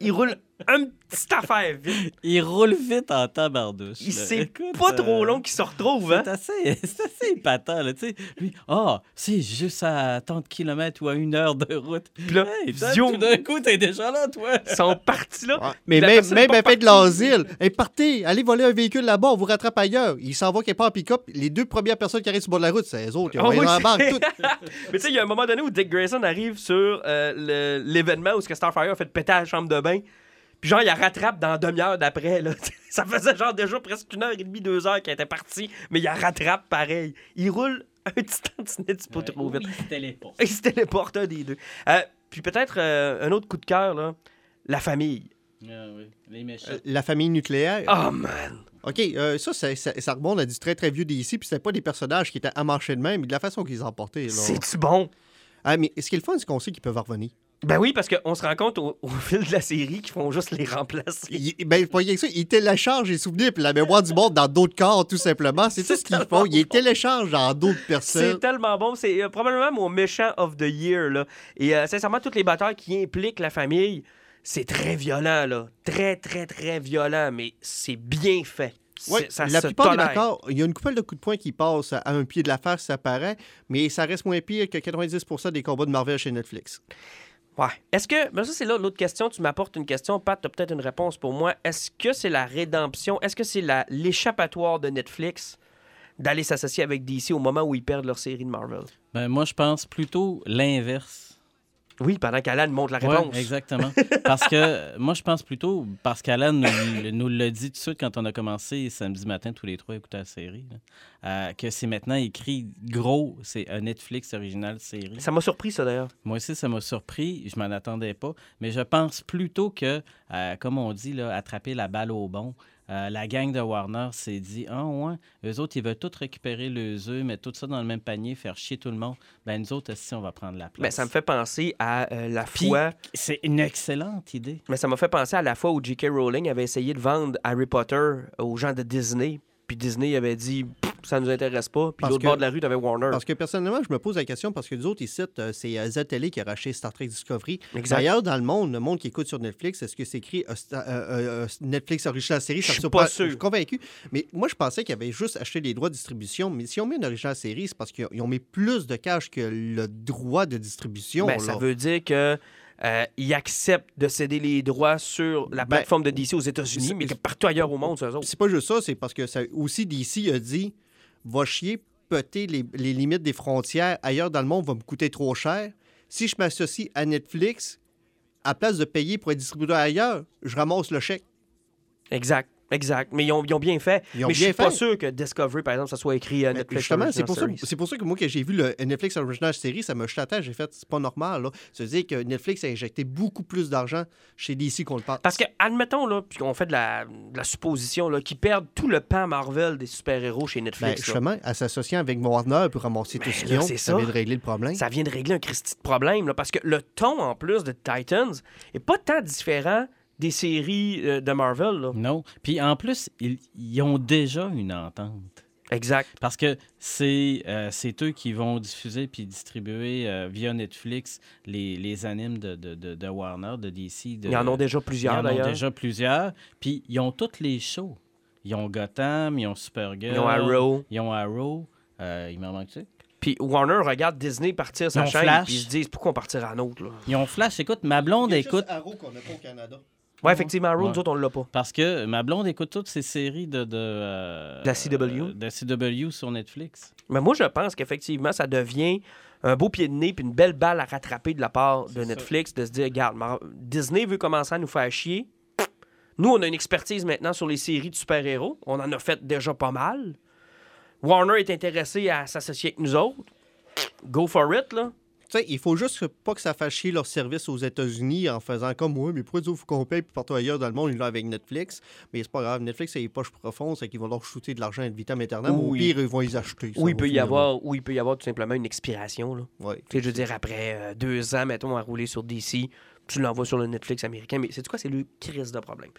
il roule un petit affaire vite. Il roule vite en tabardouche. C'est pas trop euh, long qu'il se retrouve, hein. C'est assez, c'est assez épatant, là, tu sais. Lui, ah, c'est juste à tant de kilomètres ou à une heure de route. Puis là, Hey, tout d'un coup, t'es déjà là, toi. ils sont partis là. Ouais. Mais même, même pas à fait de l'asile. Hey, partez, allez voler un véhicule là-bas, on vous rattrape ailleurs. Il s'en va quelque part en pick-up. Les deux premières personnes qui arrivent sur le bord de la route, c'est les autres. Ils ont rien oui, dans la c'est- banque. tout. Mais tu sais, il y a un moment donné où Dick Grayson arrive sur euh, l'événement où ce que Starfire a fait péter à la chambre de bain. Puis genre, il la rattrape dans la demi-heure d'après. là. Ça faisait genre déjà presque une heure et demie, deux heures qu'il était parti. Mais il la rattrape pareil. Il roule un petit tantinet pas trop vite. Oui, c'était l'époque. Il se téléporte un des deux. Euh, puis peut-être euh, un autre coup de cœur, là. La famille. Ah oui, les méchants. Euh, La famille nucléaire. Oh man! OK, euh, ça, ça, ça, ça remonte à du très, très vieux d'ici. Puis c'était pas des personnages qui étaient amarchés de même, mais de la façon qu'ils les emportaient. C'est-tu bon? Ah, mais ce qui est le fun, c'est qu'on sait qu'ils peuvent revenir? Ben oui, parce qu'on se rend compte au, au fil de la série qu'ils font juste les remplacer. Il- ben, pas que ça, ils téléchargent les souvenirs puis la mémoire du monde dans d'autres corps, tout simplement. C'est tout ce qu'ils font. Ils les téléchargent dans d'autres C'est personnes. tellement bon. C'est euh, probablement mon méchant of the year. Là. Et euh, sincèrement, toutes les batailles qui impliquent la famille, c'est très violent. là. Très, très, très violent. Mais c'est bien fait. C'est- Ouais, ça la plupart des accords, il y a une couple de coups de poing qui passent à un pied de la face, ça paraît, mais ça reste moins pire que 90% des combats de Marvel chez Netflix. Ouais. Est-ce que. Ben ça, c'est là l'autre question. Tu m'apportes une question. Pat, tu as peut-être une réponse pour moi. Est-ce que c'est la rédemption? Est-ce que c'est l'échappatoire de Netflix d'aller s'associer avec DC au moment où ils perdent leur série de Marvel? Ben, moi, je pense plutôt l'inverse. Oui, pendant qu'Alan montre la Ouais, réponse. exactement. Parce que moi, je pense plutôt, parce qu'Alan nous, nous l'a dit tout de suite quand on a commencé samedi matin, tous les trois, à écouter la série, là, euh, que c'est maintenant écrit gros, c'est un Netflix original série. Ça m'a surpris, ça, d'ailleurs. Moi aussi, ça m'a surpris, je m'en attendais pas, mais je pense plutôt que, euh, comme on dit, là, attraper la balle au bon. Euh, la gang de Warner s'est dit Ah, ouais, eux autres, ils veulent tous récupérer les œufs, mettre tout ça dans le même panier, faire chier tout le monde. Ben, nous autres, si on va prendre la place. Ben, ça me fait penser à euh, la Puis- fois. C'est une excellente idée. Mais ça m'a fait penser à la fois où J.K. Rowling avait essayé de vendre Harry Potter aux gens de Disney. Puis Disney avait dit ça nous intéresse pas. Puis l'autre bord de la rue, t'avais Warner. Parce que personnellement, je me pose la question parce que les autres, ils citent, euh, c'est euh, ZTE qui a racheté Star Trek Discovery. D'ailleurs, dans le monde, le monde qui écoute sur Netflix, est-ce que c'est écrit euh, euh, euh, Netflix Original Série? Je suis pas sûr. Je suis convaincu. Mais moi, je pensais qu'ils avaient juste acheté les droits de distribution. Mais si on met une Original Série, c'est parce qu'ils ont- mis plus de cash que le droit de distribution. Ben, ça veut dire que. Euh, ils acceptent de céder les droits sur la Ben, plateforme de DC aux États-Unis, mais que partout ailleurs au monde, c'est pas juste ça, c'est parce que ça, aussi DC a dit va chier, péter les, les limites des frontières ailleurs dans le monde va me coûter trop cher. Si je m'associe à Netflix, à place de payer pour être distribué ailleurs, je ramasse le chèque. Exact, exact. Mais ils ont, ils ont bien fait. Ils ont mais je bien suis pas fait. sûr que Discovery, par exemple, ça soit écrit à Mais Netflix. Justement, c'est pour, ça, c'est pour ça que moi, que j'ai vu le Netflix Original Series, ça me terre. J'ai fait, c'est pas normal. Là. Ça veut dire que Netflix a injecté beaucoup plus d'argent chez DC qu'on le pense. Parce que, admettons, là, puis on fait de la, de la supposition, là, qu'ils perdent tout le pan Marvel des super-héros chez Ben, Netflix. là. justement, à s'associer avec Warner pour ramasser tout Ben, ce qu'ils ont, ça. vient de régler le problème. ça vient de régler un Christy de problème, là, parce que le ton, en plus, de Titans est pas tant différent des séries euh, de Marvel. Là. Non. Puis en plus, ils, ils ont déjà une entente. Exact. Parce que c'est euh, c'est eux qui vont diffuser puis distribuer euh, via Netflix les, les animes de, de, de- de Warner, de DC. De, Ils en ont déjà ils plusieurs, en ont d'ailleurs. déjà plusieurs. Puis ils ont tous les shows. Ils ont Gotham, ils ont Supergirl. Ils ont Arrow. Ils ont Arrow. Euh, il m'en manque-tu? Puis Warner regarde Disney partir sa Ils ont chaîne, Flash. puis ils se disent pourquoi on partira à un autre. Là? Ils ont Flash. Écoute, ma blonde écoute... Arrow qu'on n'a pas au Canada. Ouais, effectivement, Arrow, Ouais. nous autres, on l'a pas. Parce que ma blonde écoute toutes ces séries de... De, euh, De la CW? euh, de CW sur Netflix. Mais moi, je pense qu'effectivement, ça devient un beau pied de nez puis une belle balle à rattraper de la part de ça. Netflix de se dire, regarde, Disney veut commencer à nous faire chier. Nous, on a une expertise maintenant sur les séries de super-héros. On en a fait déjà pas mal. Warner est intéressé à s'associer avec nous autres. Go for it, là. Sais, il faut juste pas que ça fasse chier leur service aux États-Unis en faisant comme moi, mais pourquoi dire faut qu'on paye puis partout ailleurs dans le monde, ils l'ont avec Netflix? Mais c'est pas grave, Netflix, c'est les poches profondes, c'est qu'ils vont leur shooter de l'argent et de vitam aeternam. Au pire, ils vont les acheter. Ou il peut y avoir, ou il peut y avoir tout simplement une expiration. Là. Ouais. Je veux dire, après euh, deux ans, mettons, à rouler sur DC, tu l'envoies sur le Netflix américain. Mais c'est quoi? C'est le crise de problème?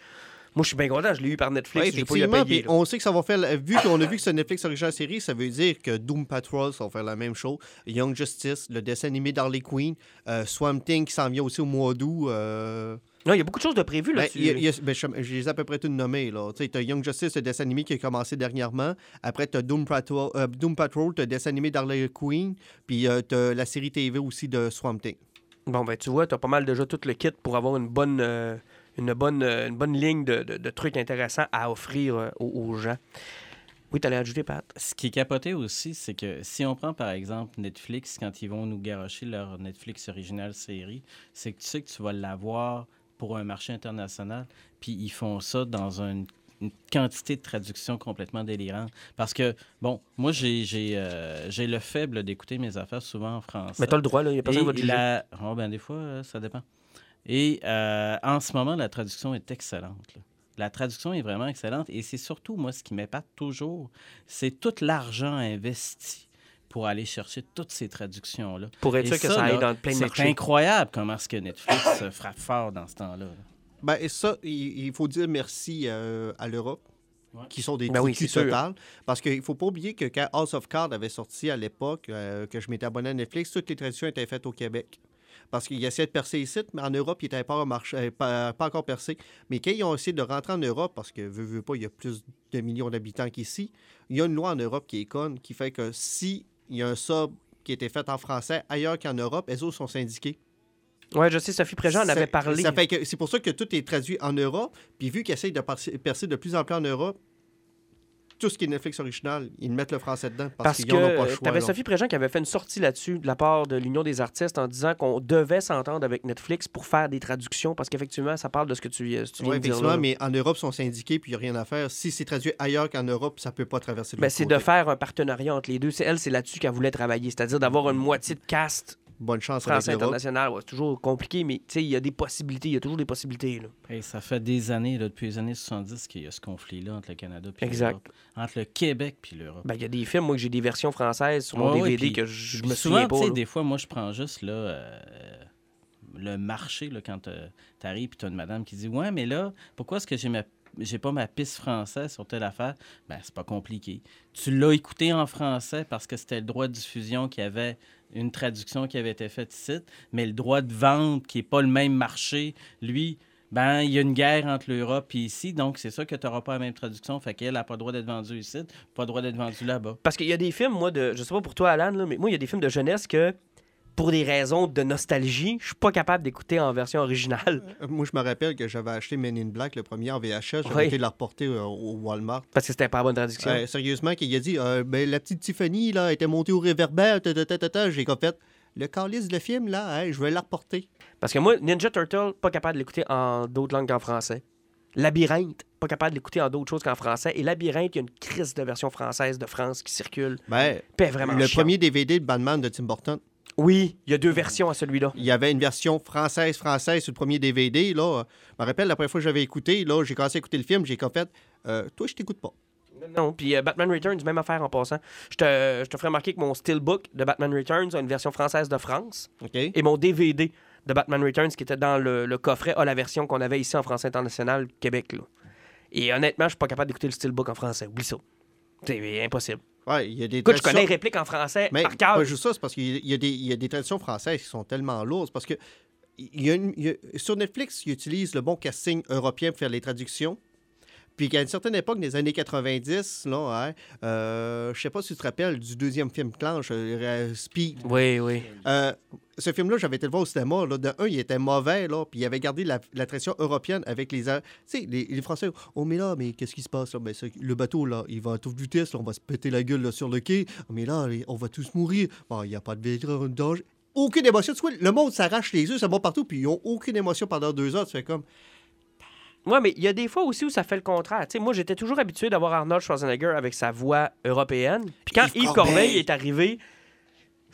Moi, je suis bien content, je l'ai eu par Netflix. Ouais, j'ai pas eu à payer. on sait que ça va faire. Vu qu'on a vu que c'est Netflix original série, ça veut dire que Doom Patrol, ça va faire la même chose. Young Justice, le dessin animé d'Harley Quinn, euh, Swamp Thing qui s'en vient aussi au mois d'août. euh, Non, il y a beaucoup de choses de prévues. Là, Ben, il y a- il y a- ben, je, je les ai à peu près toutes nommées. Tu as Young Justice, le dessin animé qui a commencé dernièrement. Après, tu as Doom Patrol, euh, Doom Patrol tu as le dessin animé d'Harley Quinn. Puis tu as la série TV aussi de Swamp Thing. Bon, ben, tu vois, tu as pas mal déjà tout le kit pour avoir une bonne, euh, une bonne, euh, une bonne ligne de, de- de trucs intéressants à offrir euh, aux, aux gens. Oui, tu allais ajouter, Pat? Ce qui est capoté aussi, c'est que si on prend par exemple Netflix, quand ils vont nous garocher leur Netflix original série, c'est que tu sais que tu vas l'avoir pour un marché international, puis ils font ça dans une, une quantité de traductions complètement délirante. Parce que, bon, moi, j'ai j'ai, euh, j'ai le faible d'écouter mes affaires souvent en français. Mais tu as le droit, là. Il n'y a personne qui va te juger. la... oh, ben, des fois, euh, ça dépend. Et euh, en ce moment, la traduction est excellente. là. La traduction est vraiment excellente. Et c'est surtout, moi, ce qui m'épate toujours, c'est tout l'argent investi pour aller chercher toutes ces traductions-là. Pour être sûr que ça, ça aille là, dans plein de C'est incroyable comment est-ce que Netflix frappe fort dans ce temps-là. là. Ben, et ça, il, faut dire merci euh, à l'Europe. Ouais. Qui sont des Ben oui, totales. Parce qu'il ne faut pas oublier que quand House of Cards avait sorti à l'époque, euh, que je m'étais abonné à Netflix, toutes les traductions étaient faites au Québec. Parce qu'ils essayaient de percer ici, mais en Europe, pas, en marché- euh, pas, pas encore percés. Mais quand ils ont essayé de rentrer en Europe, parce que, veux, veux pas, il y a plus de millions d'habitants qu'ici, il y a une loi en Europe qui est conne, qui fait que si il y a un sub qui a été fait en français ailleurs qu'en Europe, elles autres sont syndiqués. Ouais, je sais, Sophie Préjean en avait parlé. C'est pour ça que tout est traduit en Europe. Puis vu qu'ils essayent de percer de plus en plus en Europe, tout ce qui est Netflix original, ils mettent le français dedans parce, Parce qu'ils n'ont pas le choix. tu avais là. Sophie Préjean qui avait fait une sortie là-dessus de la part de l'Union des artistes en disant qu'on devait s'entendre avec Netflix pour faire des traductions parce qu'effectivement, ça parle de ce que tu, ce que tu viens Oui, de dire là. mais en Europe, ils sont syndiqués puis il n'y a rien à faire. Si c'est traduit ailleurs qu'en Europe, ça ne peut pas traverser le Ben, c'est de faire un partenariat entre les deux. C'est elle, c'est là-dessus qu'elle voulait travailler, c'est-à-dire d'avoir une moitié de cast Bonne chance avec français l'Europe. international. Ouais, c'est toujours compliqué, mais tu sais, il y a des possibilités, il y a toujours des possibilités. là. Hey, ça fait des années, là, depuis les années 70, qu'il y a ce conflit-là entre le Canada et Exact. l'Europe. Entre le Québec et l'Europe. Ben, il y a des films, moi, que j'ai des versions françaises sur mon Ouais, ouais, DVD puis que je me Souvent, souviens tu pas. là. des fois, moi, je prends juste là, euh, le marché là, quand tu arrives et tu as une madame qui dit Ouais, mais là, pourquoi est-ce que j'ai ma j'ai pas ma piste française sur telle affaire, ben c'est pas compliqué. Tu l'as écouté en français parce que c'était le droit de diffusion qui avait une traduction qui avait été faite ici, mais le droit de vente qui est pas le même marché, lui, ben il y a une guerre entre l'Europe et ici, donc c'est sûr que tu n'auras pas la même traduction, fait qu'elle n'a pas le droit d'être vendue ici, pas le droit d'être vendue là-bas. Parce qu'il y a des films, moi, de. Je sais pas pour toi, Alan, là, mais moi, il y a des films de jeunesse que, pour des raisons de nostalgie, je suis pas capable d'écouter en version originale. Euh, Moi, je me rappelle que j'avais acheté Men in Black, le premier en VHS. J'avais Oui. été le reporter euh, au Walmart. Parce que c'était pas la bonne traduction. Ouais, sérieusement, qu'il a dit euh, ben, la petite Tiffany là, était montée au réverbère. J'ai comme fait le calice de film, là, hein, je vais la reporter. Parce que moi, Ninja Turtle, pas capable de l'écouter en d'autres langues qu'en français. Labyrinthe, pas capable de l'écouter en d'autres choses qu'en français. Et Labyrinthe, il y a une crise de version française de France qui circule. Ben, vraiment le premier DVD de Batman de Tim Burton, Oui, il y a deux versions à celui-là. il y avait une version française-française sur le premier DVD. Là. Je me rappelle, la première fois que j'avais écouté, là, j'ai commencé à écouter le film, j'ai comme fait euh, Toi, je t'écoute pas. Non, puis euh, Batman Returns, même affaire en passant. Je te, je te ferai remarquer que mon Steelbook de Batman Returns a une version française de France. Et mon DVD de Batman Returns, qui était dans le, le coffret, a la version qu'on avait ici en français international, Québec. Là. Et honnêtement, je suis pas capable d'écouter le Steelbook en français. Oublie ça. C'est impossible. Ouais, il y a des Écoute, je connais les répliques en français Mais par cœur. pas juste ça, c'est parce qu'il y, a- il y a des- traductions françaises qui sont tellement lourdes. Parce que il y a une- il y a- sur Netflix, ils utilisent le bon casting européen pour faire les traductions. Puis qu'à une certaine époque, des années 90, là, hein, euh, je sais pas si tu te rappelles du deuxième film Clanche, euh, Speed. Oui, oui. Euh, ce film-là, j'avais été le voir au cinéma. Là. De un, il était mauvais, là, puis il avait gardé la, la tradition européenne avec les... Tu sais, les, les Français, oh, mais là, mais qu'est-ce qui se passe? Là? Ben, le bateau, là, il va à toute vitesse, là, on va se péter la gueule là, sur le quai. Oh, mais là, on va tous mourir. Bon, il n'y a pas de de danger. Aucune émotion. Tu vois, le monde s'arrache les yeux, ça va partout, puis ils n'ont aucune émotion pendant deux heures. Tu fais comme... Ouais, mais il y a des fois aussi où ça fait le contraire. Moi, j'étais toujours habitué d'avoir Arnold Schwarzenegger avec sa voix européenne. Puis quand Yves Yves, Corbeil. Corbeil est arrivé,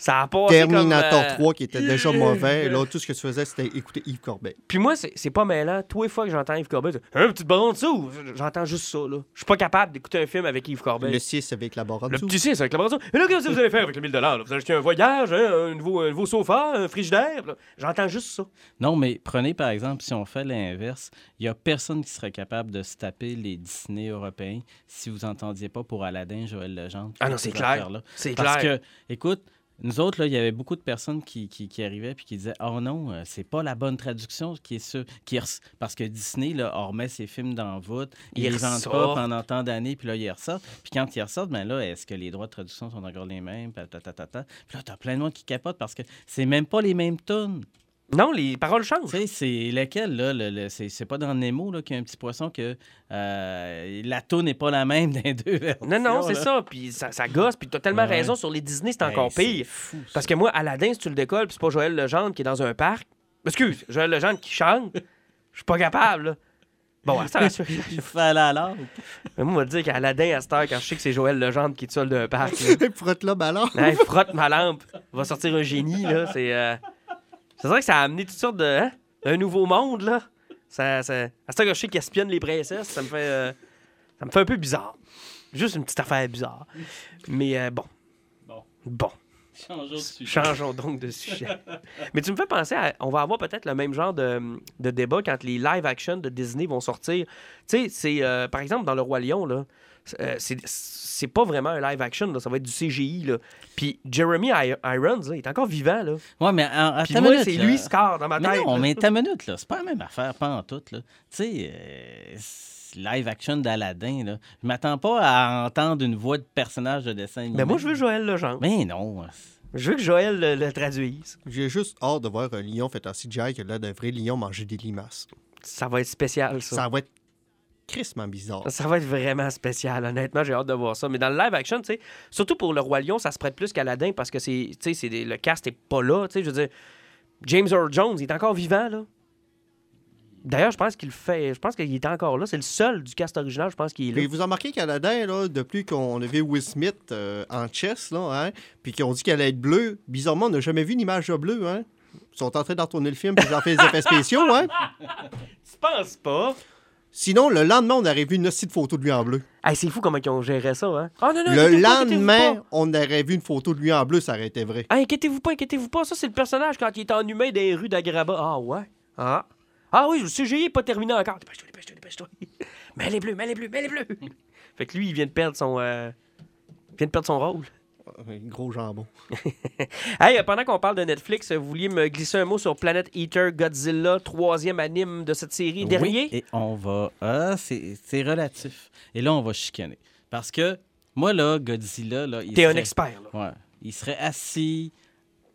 Ça a passé Terminator comme, euh, 3 qui était déjà mauvais. Là, tout ce que tu faisais, c'était écouter Yves Corbet. Puis moi, c'est c'est pas mêlant. Tous les fois que j'entends Yves Corbet, je dis, un petit baron en dessous. J'entends juste ça, là? Je suis pas capable d'écouter un film avec Yves Corbet. Le 6 avec la en Le petit 6 avec la baron en dessous. Et là, qu'est-ce que vous allez faire avec le 1000 là? Vous allez acheter un voyage, hein, un, nouveau, un nouveau sofa, un frigidaire. J'entends juste ça. Non, mais prenez par exemple, si on fait l'inverse, il n'y a personne qui serait capable de se taper les Disney européens si vous entendiez pas pour Aladdin, Joël Legendre. Ah non, c'est ces clair. C'est Parce clair. que, écoute, nous autres, là, il y avait beaucoup de personnes qui, qui, qui arrivaient puis qui disaient Oh non, euh, c'est pas la bonne traduction qui est ça. Qui Parce que Disney, là, on remet ses films dans voûte, ils les vendent pas pendant tant d'années, puis là, ils ressortent. Puis quand ils ressortent, ben là, est-ce que les droits de traduction sont encore les mêmes? Puis là, t'as plein de monde qui capote parce que c'est même pas les mêmes tunes. Non, les paroles changent. Tu sais, c'est lequel, là? le- le- c'est, pas dans Nemo là, qu'il y a un petit poisson que euh, la toune n'est pas la même les deux versions. Non, non, c'est ça. Puis ça, ça gosse. Puis t'as tellement Ouais. raison. Sur les Disney, c'est Hey, encore pire. fou. Parce que moi, Aladdin, si tu le décolles, puis c'est pas Joël Legendre qui est dans un parc. Excuse, Joël Legendre qui chante. Je suis pas capable, là. Bon, à cette heure, je- Il fallait alors. Mais moi, on va te dire qu'Aladin, à cette heure, quand je sais que c'est Joël Legendre qui est seul d'un parc, là, Frotte là, ballon. Hey, frotte ma lampe, va sortir un génie, là. C'est euh, c'est vrai que ça a amené toutes sortes de. Hein? Un nouveau monde, là. Ça, ça... À ce que je sais qu'ils espionnent les princesses, ça me fait. euh, Ça me fait un peu bizarre. Juste une petite affaire bizarre. Mais euh, bon. Bon. Bon. Changeons de sujet. Changeons donc de sujet. Mais tu me fais penser à. On va avoir peut-être le même genre de, de débat quand les live action de Disney vont sortir. Tu sais, c'est. euh, par exemple, dans Le Roi Lion, là. Euh, c'est c'est pas vraiment un live action, là, ça va être du CGI. Là. Puis Jeremy I- Irons, là, il est encore vivant. Là. Ouais, mais en, en Puis moi, c'est là. lui, Scar, dans ma Mais tête. non, là. mais ta minute, là, c'est pas la même affaire, pas en tout, là. Tu sais, euh, c'est live action d'Aladin, là. Je m'attends pas à entendre une voix de personnage de dessin. Mais moi, je veux Joël Legendre. Mais non. Je veux que Joël le, le traduise. J'ai juste hâte de voir un lion fait en CGI qui a l'air d'un vrai lion manger des limaces. Ça va être spécial, ça. Ça va être crissement bizarre. Ça va être vraiment spécial, honnêtement, j'ai hâte de voir ça. Mais dans le live action, tu sais, surtout pour le Roi Lion, ça se prête plus qu'Aladin parce que c'est, tu sais, c'est des- le cast est pas là, tu sais, je veux dire, James Earl Jones, il est encore vivant, là. D'ailleurs, je pense qu'il fait, je pense qu'il est encore là. C'est le seul du cast original, je pense qu'il est Puis là. vous en remarquez qu'Aladin, là, depuis qu'on a vu Will Smith euh, en chess, là, hein, puis qu'on dit qu'elle allait être bleue, bizarrement, on n'a jamais vu une image de bleu. Hein. Ils sont en train d'en tourner le film, puis j'en fais des effets spéciaux. Hein. Tu penses pas? Sinon, le lendemain, on aurait vu une hostie de photo de lui en bleu. Hey, c'est fou comment ils ont géré ça, hein? Ah, non, non, Le lendemain, pas. on aurait vu une photo de lui en bleu, ça aurait été vrai. Ah, inquiétez-vous pas, inquiétez-vous pas. Ça, c'est le personnage quand il est en humain des rues d'Agraba. Ah, ouais. Ah. Ah oui, le CGI n'est pas terminé encore. Dépêche-toi, dépêche-toi, dépêche-toi. Mais elle est bleue, mais elle est bleue, mais elle est bleue. fait que lui, il vient de perdre son. euh, il vient de perdre son rôle. Un Gros jambon. Hey, pendant qu'on parle de Netflix, vous vouliez me glisser un mot sur Planet Eater Godzilla, troisième anime de cette série, dernier? Oui, et on va. Ah, c'est c'est relatif. Et là, on va chicaner. Parce que moi, là, Godzilla, là. il T'es un expert, là. Ouais. Il serait assis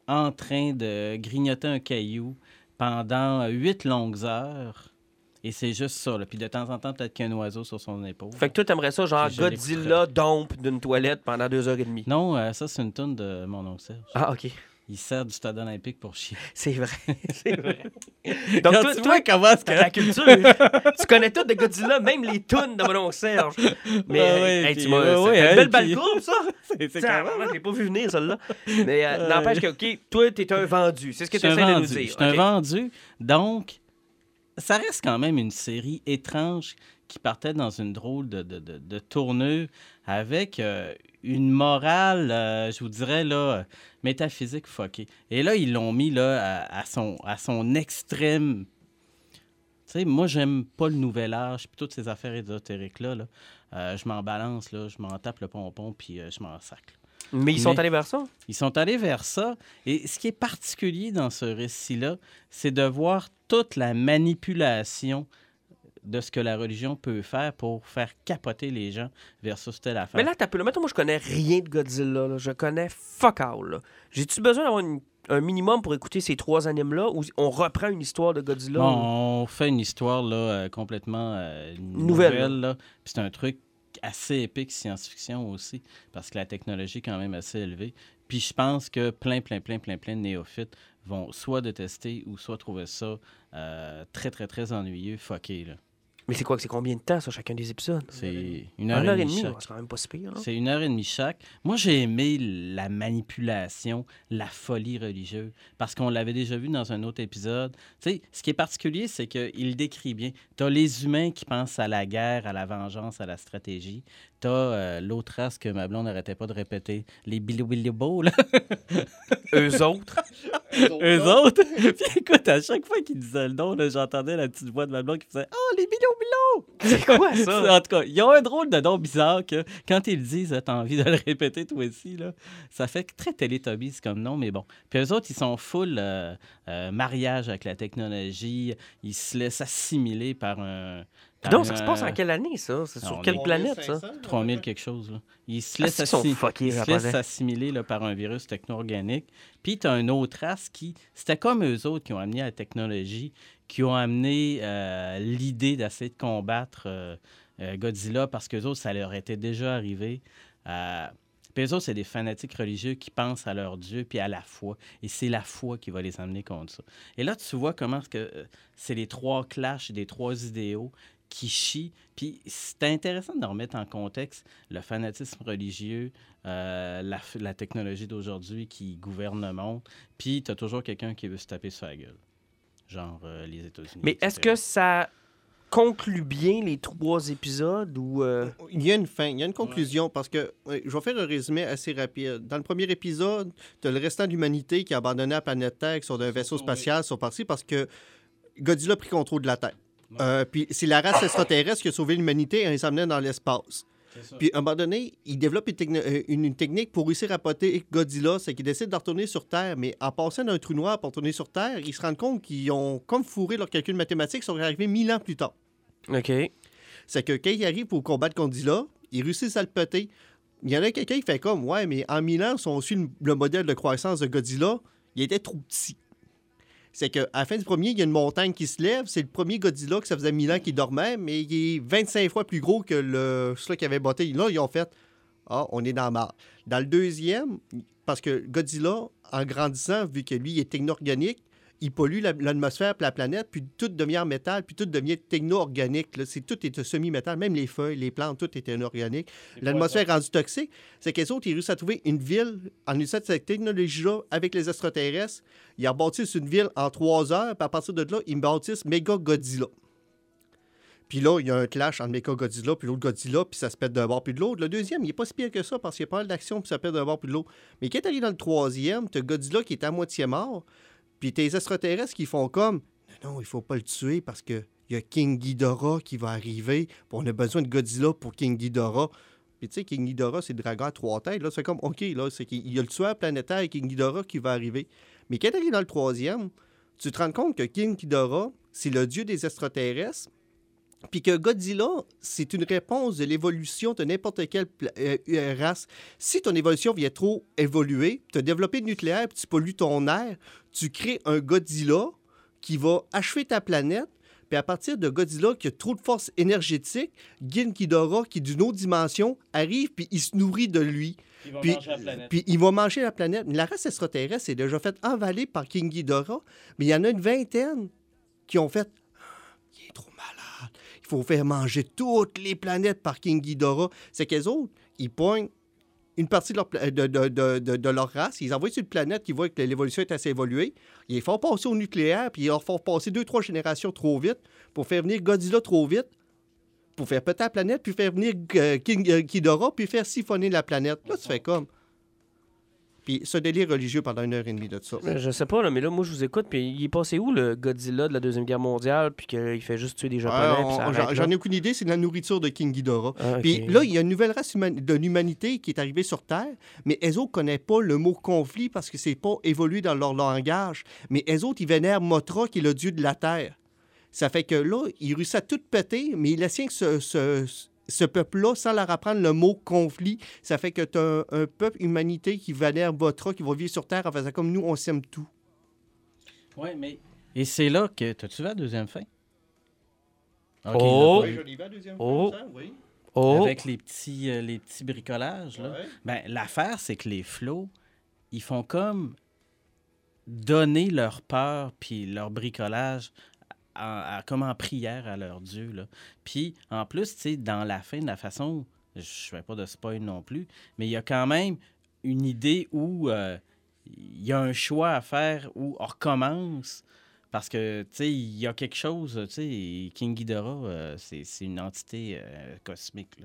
en train de grignoter un caillou pendant huit longues heures. Et c'est juste ça. Là. Puis de temps en temps, peut-être qu'il y a un oiseau sur son épaule. Fait que toi, t'aimerais ça, genre Godzilla dompe d'une toilette pendant deux heures et demie. Non, euh, ça, c'est une toune de mon oncle Serge. Ah, OK. Il sert du stade olympique pour chier. C'est vrai. c'est vrai. Donc, Quand toi, tu toi, vois comment que... la culture. tu connais tout de Godzilla, même les tunes de mon oncle Serge. Mais Ah hey, ouais, hey, puis- tu m'as. ouais, ouais, une hey, belle puis- balle courbe, ça. C'est je l'ai pas vu venir, celle-là. Mais euh, n'empêche que, OK, toi, t'es un vendu. C'est ce que tu essaies de nous dire. Je suis un vendu. Donc, ça reste quand même une série étrange qui partait dans une drôle de, de, de, tournure avec euh, une morale, euh, je vous dirais, là, métaphysique fuckée. Et là, ils l'ont mis là, à, son, à son extrême. Tu sais, moi, j'aime pas le nouvel âge, puis toutes ces affaires ésotériques-là. Là. Euh, je m'en balance, là, je m'en tape le pompon, puis je m'en sac. Mais ils sont Mais- allés vers ça. Ils sont allés vers ça. Et ce qui est particulier dans ce récit-là, c'est de voir toute la manipulation de ce que la religion peut faire pour faire capoter les gens versus telle affaire. Mais là, t'as peu. Mettons, moi, je connais rien de Godzilla. là. Je connais fuck all. J'ai-tu besoin d'avoir une- un minimum pour écouter ces trois animes-là ou on reprend une histoire de Godzilla? Bon, on fait une histoire là, euh, complètement euh, Nouvelle, c'est un truc assez épique science-fiction aussi, parce que la technologie est quand même assez élevée. Puis je pense que plein, plein, plein, plein, plein de néophytes vont soit détester ou soit trouver ça euh, très, très, très ennuyeux, fucké. Là. Mais c'est quoi, c'est combien de temps, ça, chacun des épisodes? C'est Une une heure, heure et et demie demie, c'est quand même pas si pire. hein? C'est une heure et demie chaque. Moi, j'ai aimé la manipulation, la folie religieuse, parce qu'on l'avait déjà vu dans un autre épisode. Tu sais, ce qui est particulier, c'est qu'il décrit bien. Tu as les humains qui pensent à la guerre, à la vengeance, à la stratégie. Tu as l'autre race que ma blonde n'arrêtait pas de répéter, les bilibos, là. Eux autres. Eux autres. Puis écoute, à chaque fois qu'ils disaient le nom, là, j'entendais la petite voix de ma blonde qui faisait Oh, les bilobilos! C'est quoi ça? en tout cas, ils ont un drôle de nom bizarre que quand ils le disent, t'as envie de le répéter toi aussi. Là. Ça fait très Teletubbies comme nom, mais bon. Puis eux autres, ils sont full euh, euh, mariage avec la technologie. Ils se laissent assimiler par un. Non, ça se passe en quelle année, ça? C'est sur quelle planète, ça? 3000 quelque chose. Là. Ils se Ah, laissent, assi- fuckés, ils se laissent assimiler là, par un virus techno-organique. Puis tu as une autre race qui, c'était comme eux autres qui ont amené la technologie, qui ont amené euh, l'idée d'essayer de combattre euh, euh, Godzilla parce que autres, ça leur était déjà arrivé. Euh, puis eux autres, c'est des fanatiques religieux qui pensent à leur Dieu puis à la foi. Et c'est la foi qui va les amener contre ça. Et là, tu vois comment euh, c'est les trois clashs des trois idéaux qui chient. Puis c'est intéressant de remettre en contexte le fanatisme religieux, euh, la, technologie d'aujourd'hui qui gouverne le monde. Puis tu as toujours quelqu'un qui veut se taper sur la gueule. Genre euh, les États-Unis. Mais est-ce que ça conclut bien les trois épisodes ou. euh, Il y a une fin, il y a une conclusion, parce que je vais faire un résumé assez rapide. Dans le premier épisode, tu as le restant de l'humanité qui a abandonné la planète Terre, qui sont d'un vaisseau spatial, sont partis parce que Godzilla a pris contrôle de la Terre. Euh, puis c'est la race extraterrestre qui a sauvé l'humanité et les amenait dans l'espace. Puis à un moment donné, il développe une, techni- euh, une- une technique pour réussir à poter Godzilla, c'est qu'il décide de retourner sur Terre, mais en passant d'un trou noir pour retourner sur Terre, ils se rendent compte qu'ils ont comme fourré leurs calculs mathématiques, ils sont arrivés mille ans plus tard. OK. C'est que quand il arrive pour combattre Godzilla, il réussit à le péter. Il y en a quelqu'un qui fait comme, ouais, mais en mille ans, si on suit le modèle de croissance de Godzilla, il était trop petit. C'est qu'à la fin du premier, il y a une montagne qui se lève. C'est le premier Godzilla que ça faisait mille ans qu'il dormait, mais il est 25 fois plus gros que le, celui qui avait botté. Là, ils ont fait, ah, on est dans la. Dans le deuxième, parce que Godzilla, en grandissant, vu que lui, il est techno-organique, il pollue la- l'atmosphère et la planète, puis tout devient en métal, puis tout devient techno-organique. C'est tout est semi-métal, même les feuilles, les plantes, tout est organique. L'atmosphère est rendue toxique. C'est qu'eux autres, ils réussissent à trouver une ville en utilisant cette technologie-là avec les extraterrestres. Ils rebâtissent une ville en trois heures, puis à partir de là, ils bâtissent Mega Godzilla. Puis là, il y a un clash entre Mecha Godzilla puis l'autre Godzilla, puis ça se pète d'un bord puis de l'autre. Le deuxième, il est pas si pire que ça parce qu'il y a pas mal d'action puis ça pète d'un bord puis de l'autre. Mais quand t'arrives dans le troisième, t'as Godzilla qui est à moitié mort, puis t'as les extraterrestres qui font comme Non, non, il faut pas le tuer parce que il y a King Ghidorah qui va arriver, on a besoin de Godzilla pour King Ghidorah. Puis tu sais, King Ghidorah, c'est le dragon à trois têtes. Là, c'est comme, OK, là, c'est qu'il y a le tueur planétaire King Ghidorah qui va arriver. Mais quand t'arrives dans le troisième, tu te rends compte que King Ghidorah, c'est le dieu des extraterrestres, puis que Godzilla, c'est une réponse de l'évolution de n'importe quelle euh, euh, race. Si ton évolution vient trop évoluer, tu as développé le nucléaire, puis tu pollues ton air, tu crées un Godzilla qui va achever ta planète. Puis à partir de Godzilla qui a trop de force énergétique, Gin Ghidorah, qui est d'une autre dimension, arrive puis il se nourrit de lui. Puis, puis il va manger la planète. Mais la race extraterrestre est déjà faite envaler par King Ghidorah, mais il y en a une vingtaine qui ont fait Il est trop malade. Il faut faire manger toutes les planètes par King Ghidorah. C'est qu'eux autres, ils poignent une partie de leur, race, ils envoient sur une planète qui voit que l'évolution est assez évoluée, ils font passer au nucléaire, puis ils leur font passer deux, trois générations trop vite pour faire venir Godzilla trop vite, pour faire péter la planète, puis faire venir euh, King euh, Ghidorah, puis faire siphonner la planète. Là, tu fais comme. Puis ce délire religieux pendant une heure et demie de ça. Euh, Je sais pas, là, mais là, moi, je vous écoute. Puis il est passé où, le Godzilla de la Deuxième Guerre mondiale, puis qu'il fait juste tuer des Japonais, Ah, j'en- ai aucune idée, c'est de la nourriture de King Ghidorah. Ah. Puis là, il y a une nouvelle race de l'humanité qui est arrivée sur Terre, mais eux autres ne connaissent pas le mot conflit parce que c'est pas évolué dans leur langage. Mais eux autres, ils vénèrent Mothra, qui est le dieu de la Terre. Ça fait que là, ils réussissent à tout péter, mais il rien que ce- ce peuple-là, sans leur apprendre le mot conflit, ça fait que tu as un, un peuple humanité qui vénère Mothra, qui va vivre sur Terre en faisant comme nous, on s'aime tout. Oui, mais. Et c'est là que. T'as-tu vu la deuxième fin? Ok, Oh! pas vu. Oh. Oh! Avec les petits, euh, les petits bricolages. Là. Ben, l'affaire, c'est que les flots, ils font comme donner leur peur puis leur bricolage comme en prière à leur Dieu. Là. Puis, en plus, dans la fin, de la façon, je ne fais pas de spoil non plus, mais il y a quand même une idée où euh, il y a un choix à faire où on recommence. Parce que, tu sais, il y a quelque chose, tu sais, King Ghidorah, euh, c'est une entité euh, cosmique.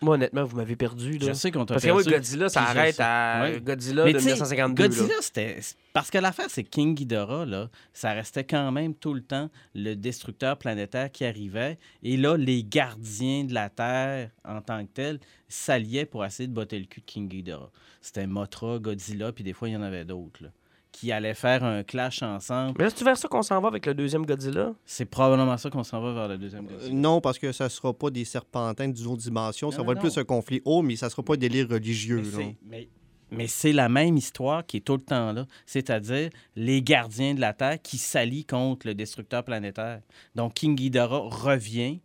Moi, honnêtement, vous m'avez perdu. Là. Je sais qu'on t'a Parce que oui. Godzilla, ça arrête à Ouais. Godzilla Mais de tu sais, 1952. là. Godzilla, c'était. Parce que l'affaire, c'est que King Ghidorah, là, ça restait quand même tout le temps le destructeur planétaire qui arrivait. Et là, les gardiens de la Terre, en tant que tels, s'alliaient pour essayer de botter le cul de King Ghidorah. C'était Mothra, Godzilla, puis des fois, il y en avait d'autres, là, qui allaient faire un clash ensemble. Mais là, c'est vers ça qu'on s'en va avec le deuxième Godzilla? C'est probablement ça qu'on s'en va vers le deuxième Euh, Godzilla. non, parce que ça ne sera pas des serpentins d'une autre dimension. ça Non, va être non. plus un conflit haut, mais ça ne sera pas un délire religieux. Mais là. c'est- mais- mais c'est la même histoire qui est tout le temps là, c'est-à-dire les gardiens de la Terre qui s'allient contre le destructeur planétaire. Donc King Ghidorah revient.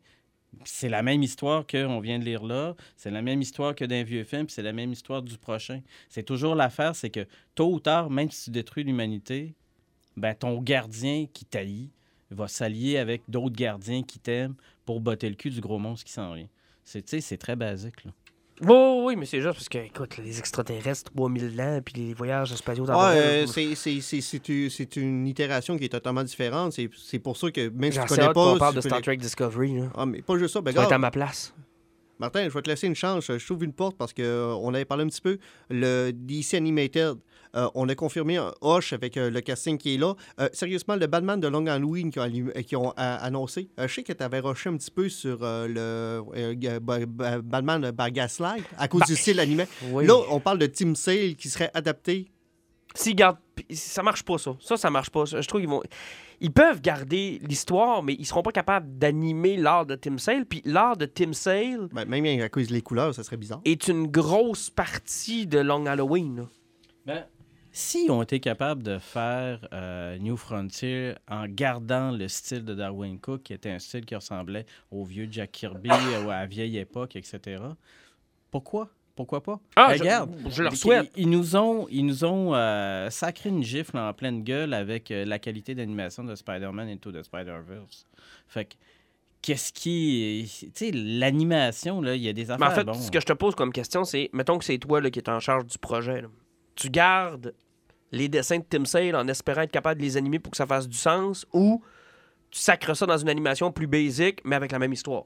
C'est la même histoire qu'on vient de lire là, c'est la même histoire que d'un vieux film, c'est la même histoire du prochain. C'est toujours l'affaire, c'est que tôt ou tard, même si tu détruis l'humanité, ben ton gardien qui t'allie va s'allier avec d'autres gardiens qui t'aiment pour botter le cul du gros monstre qui s'en vient. C'est, c'est très basique. Là. Oui, oui, mais c'est juste parce que, écoute, les extraterrestres, 3000 ans, puis les voyages spatiaux Ouais, euh, c'est- une itération qui est totalement différente. C'est pour ça que même si tu connais pas. parle de Star Trek Discovery. Là. Ah, mais pas juste ça. Ben, Tu vas être à ma place. Martin, je vais te laisser une chance. Je trouve une porte parce qu'on avait parlé un petit peu. Le DC Animated, euh, on a confirmé un Hoche avec euh, le casting qui est là. Euh, sérieusement, le Batman de Long Halloween qui ont, allu- euh, qui ont euh, annoncé, euh, je sais que tu avais rushé un petit peu sur euh, le euh, Batman by Gaslight à cause Bah, du style animé. Oui. Là, on parle de Team Sale qui serait adapté. S'ils gardent. Ça marche pas, ça. Ça, ça marche pas. Je trouve qu'ils vont. Ils peuvent garder l'histoire, mais ils seront pas capables d'animer l'art de Tim Sale. Puis l'art de Tim Sale Ben, même à cause des couleurs, ça serait bizarre. est une grosse partie de Long Halloween. là. Ben, si on était capable de faire euh, New Frontier en gardant le style de Darwin Cook, qui était un style qui ressemblait au vieux Jack Kirby, ou à la vieille époque, etc., pourquoi? Pourquoi pas? Ah, je- Regarde, je leur ils- souhaite. Ils, nous ont, ils nous ont euh, sacré une gifle en pleine gueule avec euh, la qualité d'animation de Spider-Man Into the Spider-Verse. Fait que, qu'est-ce qui... Tu sais, l'animation, là, il y a des Mais affaires... en fait, bon, ce que je te pose comme question, c'est mettons que c'est toi là, qui es en charge du projet. là. Tu gardes les dessins de Tim Sale en espérant être capable de les animer pour que ça fasse du sens ou tu sacres ça dans une animation plus basique, mais avec la même histoire.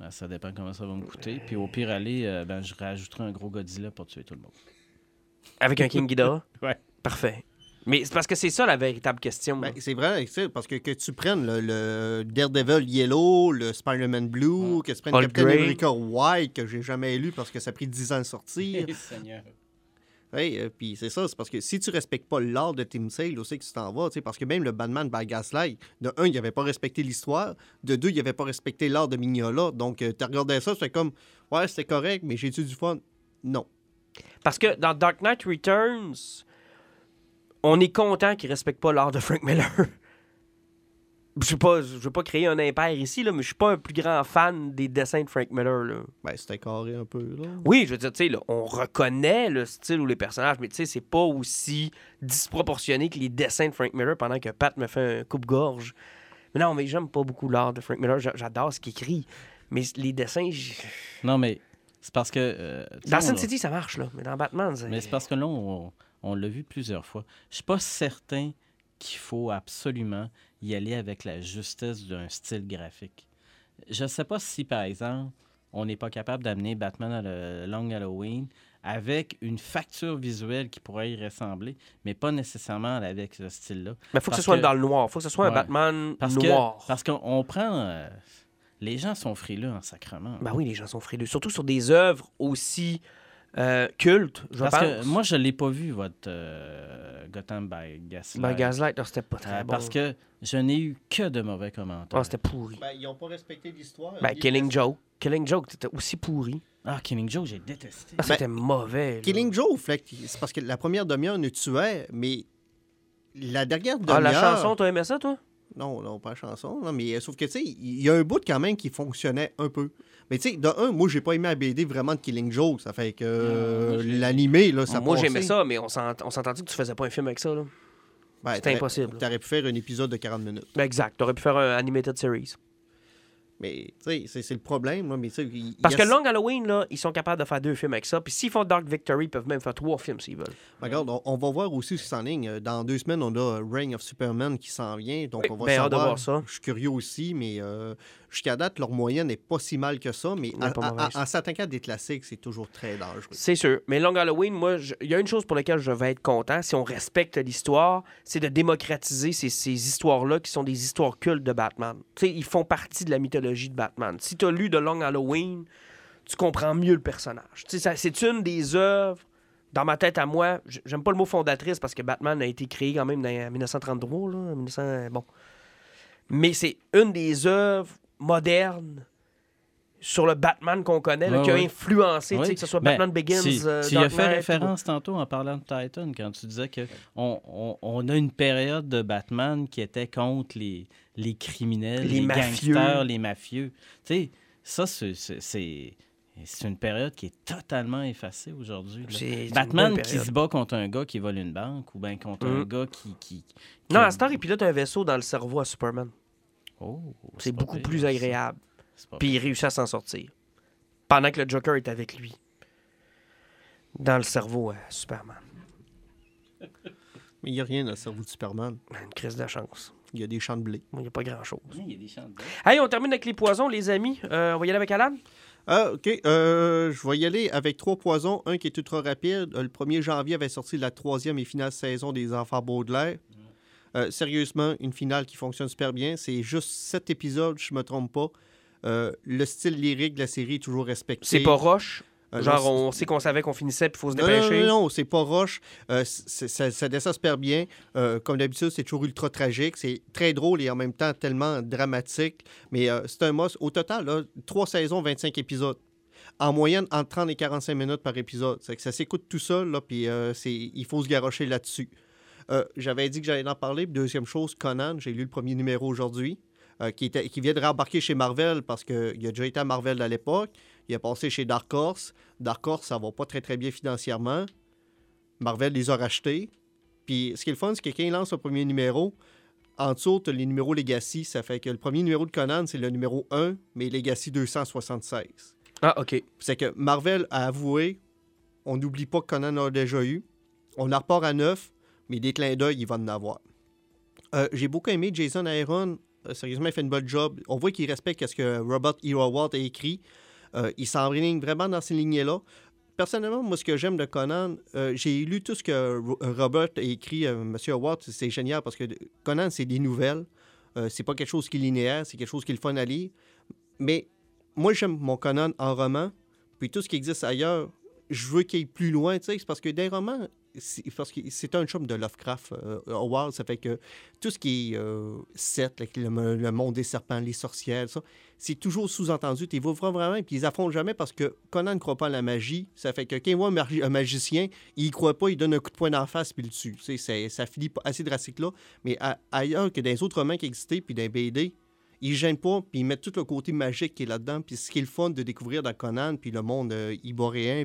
Ben, ça dépend comment ça va me coûter. Puis au pire aller, euh, ben, je rajouterai un gros Godzilla pour tuer tout le monde. Avec un King Ghidorah? Ouais. Parfait. Mais c'est parce que c'est ça la véritable question. Ben, c'est vrai, parce que que tu prennes le, le Daredevil Yellow, le Spider-Man Blue, que tu prennes Hulk Captain Grey. America White, que j'ai jamais lu parce que ça a pris 10 ans à sortir. Hey, euh, puis c'est ça, c'est parce que si tu respectes pas l'art de Tim Sale, aussi que tu t'en vas, parce que même le Batman by Gaslight, de un, il avait pas respecté l'histoire, de deux, il avait pas respecté l'art de Mignola, donc tu regardais ça, c'était comme, ouais, c'était correct, mais j'ai-tu du fun? Non. Parce que dans Dark Knight Returns, on est content qu'il respecte pas l'art de Frank Miller. Je sais pas, je veux pas créer un impair ici, là, mais je suis pas un plus grand fan des dessins de Frank Miller. Là. Ben, c'était carré un peu, là. Oui, je veux dire, tu sais, là, on reconnaît le style ou les personnages, mais tu sais, c'est pas aussi disproportionné que les dessins de Frank Miller pendant que Pat me fait un coupe-gorge. Mais non, mais j'aime pas beaucoup l'art de Frank Miller. J'a- J'adore ce qu'il écrit. Mais les dessins, j- Non, mais c'est parce que. euh, dans Sin City, ça marche, là. Mais dans Batman, c'est. Mais c'est parce que là, on, on l'a vu plusieurs fois. Je suis pas certain qu'il faut absolument y aller avec la justesse d'un style graphique. Je sais pas si, par exemple, on n'est pas capable d'amener Batman à le Long Halloween avec une facture visuelle qui pourrait y ressembler, mais pas nécessairement avec ce style-là. Mais faut que ce soit que- dans le noir. faut que ce soit un. Batman Parce noir. que parce qu'on on prend... euh, les gens sont frileux en sacrement. Ben oui, les gens sont frileux. Surtout sur des œuvres aussi euh, cultes, je Parce pense. que moi, je l'ai pas vu, votre euh, Gotham by Gaslight. Ben, Gaslight, c'était pas très Euh, bon. Parce que je n'ai eu que de mauvais commentaires. Ah, c'était pourri. Ben, ils ont pas respecté l'histoire. Ben, Killing Joke. Killing Joke, c'était aussi pourri. Ah, Killing Joke, j'ai détesté. Ah, c'était mauvais. là. Killing Joe, c'est parce que la première demi-heure nous tuait, mais la dernière Ah, demi-heure... la chanson, t'as aimé ça, toi? Non, non, pas chanson, non, mais euh, sauf que, tu sais, il y a un bout quand même qui fonctionnait un peu. Mais tu sais, de un, moi, j'ai pas aimé la BD vraiment de Killing Joe, ça fait que euh, l'animé, là, ça Moi, j'aimais ça, mais on s'ent- on s'entendit que tu faisais pas un film avec ça, là. Ben, C'est t'aurais- impossible. T'aurais pu faire un épisode de 40 minutes. Exact. T'aurais pu faire un animated series. Mais, tu sais, c'est- c'est le problème. Là, mais, il- Parce il que Long Halloween, là, ils sont capables de faire deux films avec ça. Puis s'ils font Dark Victory, ils peuvent même faire trois films s'ils veulent. Regarde, on, on va voir aussi ce qui s'enligne. Euh, Dans deux semaines, on a Reign of Superman qui s'en vient. Donc, Oui, on va ben, savoir. voir ça. Je suis curieux aussi, mais euh, jusqu'à date, leur moyenne n'est pas si mal que ça. Mais en- pas en- s'attaquant à des classiques, c'est toujours très dangereux. C'est sûr. Mais Long Halloween, moi, il y a une chose pour laquelle je vais être content, si on respecte l'histoire, c'est de démocratiser ces, ces histoires-là qui sont des histoires cultes de Batman. Tu sais, ils font partie de la mythologie de Batman. Si tu as lu de Long Halloween, tu comprends mieux le personnage. Tu sais, ça- c'est une des œuvres, dans ma tête à moi, j'aime pas le mot fondatrice parce que Batman a été créé quand même en 1933, là, 1900, bon. Mais c'est une des œuvres modernes sur le Batman qu'on connaît, là, Ouais, qui a influencé, tu Oui. que ce soit Ben, Batman Begins, si, euh, tu y as fait référence tantôt en parlant de Titan, quand tu disais que on, a une période de Batman qui était contre les, les criminels, Les les, mafieux. gangsters, les mafieux. Tu sais, ça, c'est- c'est- une période qui est totalement effacée aujourd'hui. Batman qui se bat contre un gars qui vole une banque ou bien contre un gars qui... qui, qui- Non, à cette heure, il pilote un vaisseau dans le cerveau à Superman. Oh, C'est beaucoup pire, plus agréable. Puis il réussit à s'en sortir. Pendant que le Joker est avec lui. Dans le cerveau à Superman. Mais il n'y a rien dans le cerveau de Superman. Une crise de chance. Il y a des champs de blé. Il n'y a pas grand-chose. pire. Il y a des champs de blé. Hey, on termine avec les poisons, les amis. Euh, on va y aller avec Alan? Ah, OK. Euh, je vais y aller avec trois poisons. Un qui est ultra rapide. Euh, Le 1er janvier avait sorti la troisième et finale saison des Enfants Baudelaire. Euh, sérieusement, une finale qui fonctionne super bien. C'est juste sept épisodes, je me trompe pas. Euh, le style lyrique de la série est toujours respecté. C'est pas Roche? Euh, Genre, on sait qu'on savait qu'on finissait puis il faut se Non, non, dépêcher? non, non, c'est pas roche. Euh, ça, ça descend super bien. Euh, comme d'habitude, c'est toujours ultra tragique. C'est très drôle et en même temps tellement dramatique. Mais euh, c'est un must. Au total, là, trois saisons, 25 épisodes. En moyenne, entre 30 et 45 minutes par épisode. C'est que ça s'écoute tout seul, là, puis il faut se garrocher là-dessus. Euh, J'avais dit que j'allais en parler. Deuxième chose, Conan, j'ai lu le premier numéro aujourd'hui, euh, qui, était, qui vient de rembarquer chez Marvel parce qu'il a déjà été à Marvel à l'époque. Il a passé chez Dark Horse. Dark Horse, ça va pas très très bien financièrement. Marvel les a rachetés. Puis ce qui est le fun, c'est que quand il lance le premier numéro, en dessous, t'as les numéros Legacy. Ça fait que le premier numéro de Conan, c'est le numéro 1, mais Legacy 276. Ah, OK. C'est que Marvel a avoué, on n'oublie pas que Conan a déjà eu. On en repart à 9, mais des clins d'œil, il va en avoir. Euh, J'ai beaucoup aimé Jason Aaron. Euh, sérieusement, il fait une bonne job. On voit qu'il respecte ce que Robert. Howard a écrit. Euh, il s'enligne vraiment dans ces lignées-là. Personnellement, moi, ce que j'aime de Conan, j'ai lu tout ce que Ro- Robert a écrit, euh, M. Howard, c'est génial parce que Conan, c'est des nouvelles. Euh, c'est pas quelque chose qui est linéaire, c'est quelque chose qui est le fun à lire. Mais moi, j'aime mon Conan en roman, puis tout ce qui existe ailleurs, je veux qu'il aille plus loin, tu parce que des romans, parce que c'est un chum de Lovecraft, euh, ça fait que tout ce qui est euh, le, monde des serpents, les sorcières, ça, c'est toujours sous-entendu. Tu vois vraiment, puis ils affrontent jamais parce que Conan ne croit pas à la magie. Ça fait que quand voit un, magi- un magicien, il croit pas, il donne un coup de poing d'en face, puis il le tue. C'est- ça finit assez drastique là. Mais ailleurs que dans les autres romans qui existaient, puis dans BD, ils ne gênent pas, puis ils mettent tout le côté magique qui est là-dedans. Puis ce qui est le fun de découvrir dans Conan, puis le monde euh,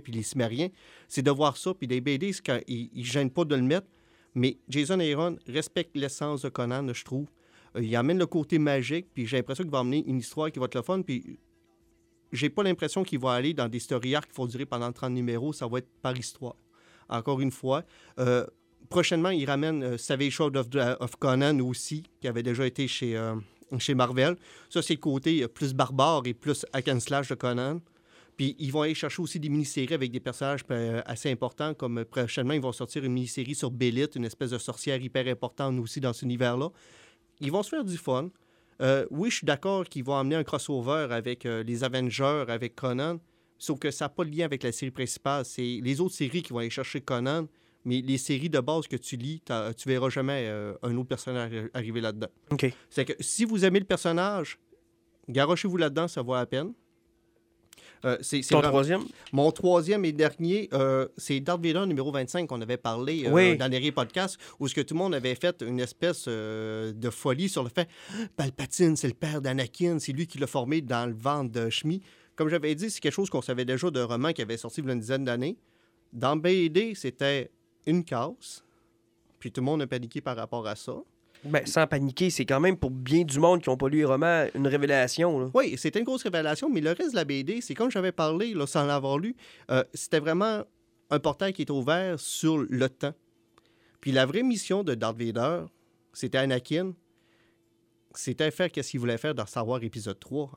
puis les Cimériens, c'est de voir ça. Puis des BD, ils ne gênent pas de le mettre. Mais Jason Aaron respecte l'essence de Conan, je trouve. Euh, il amène le côté magique, puis j'ai l'impression qu'il va amener une histoire qui va être le fun. Puis j'ai pas l'impression qu'il va aller dans des story arcs qui vont durer pendant 30 numéros. Ça va être par histoire. Encore une fois. Euh, prochainement, il ramène euh, Savage of, of Conan aussi, qui avait déjà été chez, euh, chez Marvel. Ça, c'est le côté euh, plus barbare et plus hack slash de Conan. Puis ils vont aller chercher aussi des mini-séries avec des personnages euh, assez importants, comme euh, prochainement, ils vont sortir une mini-série sur Bélite, une espèce de sorcière hyper importante aussi dans cet univers-là. Ils vont se faire du fun. Oui, je suis d'accord qu'ils vont amener un crossover avec les Avengers, avec Conan, sauf que ça n'a pas de lien avec la série principale. C'est les autres séries qui vont aller chercher Conan, mais les séries de base que tu lis, tu verras jamais euh, un autre personnage arri- arriver là-dedans. OK. C'est que si vous aimez le personnage, garochez-vous là-dedans, ça vaut la peine. Euh, c'est Ton vraiment- troisième? mon troisième et dernier, euh, c'est Darth Vader numéro 25 qu'on avait parlé euh, Oui. dans les podcasts, où ce que tout le monde avait fait une espèce de folie sur le fait Palpatine, c'est le père d'Anakin, c'est lui qui l'a formé dans le ventre de Shmi. Comme j'avais dit, c'est quelque chose qu'on savait déjà d'un roman qui avait sorti il y a une dizaine d'années. Dans BD, c'était une case, Puis tout le monde a paniqué par rapport à ça. Ben, sans paniquer, c'est quand même pour bien du monde qui n'ont pas lu les romans une révélation. là. Oui, c'était une grosse révélation, mais le reste de la BD, c'est comme j'avais parlé, là, sans l'avoir lu, euh, c'était vraiment un portail qui était ouvert sur le temps. Puis la vraie mission de Darth Vader, c'était Anakin, c'était faire ce qu'il voulait faire dans Star Wars épisode 3.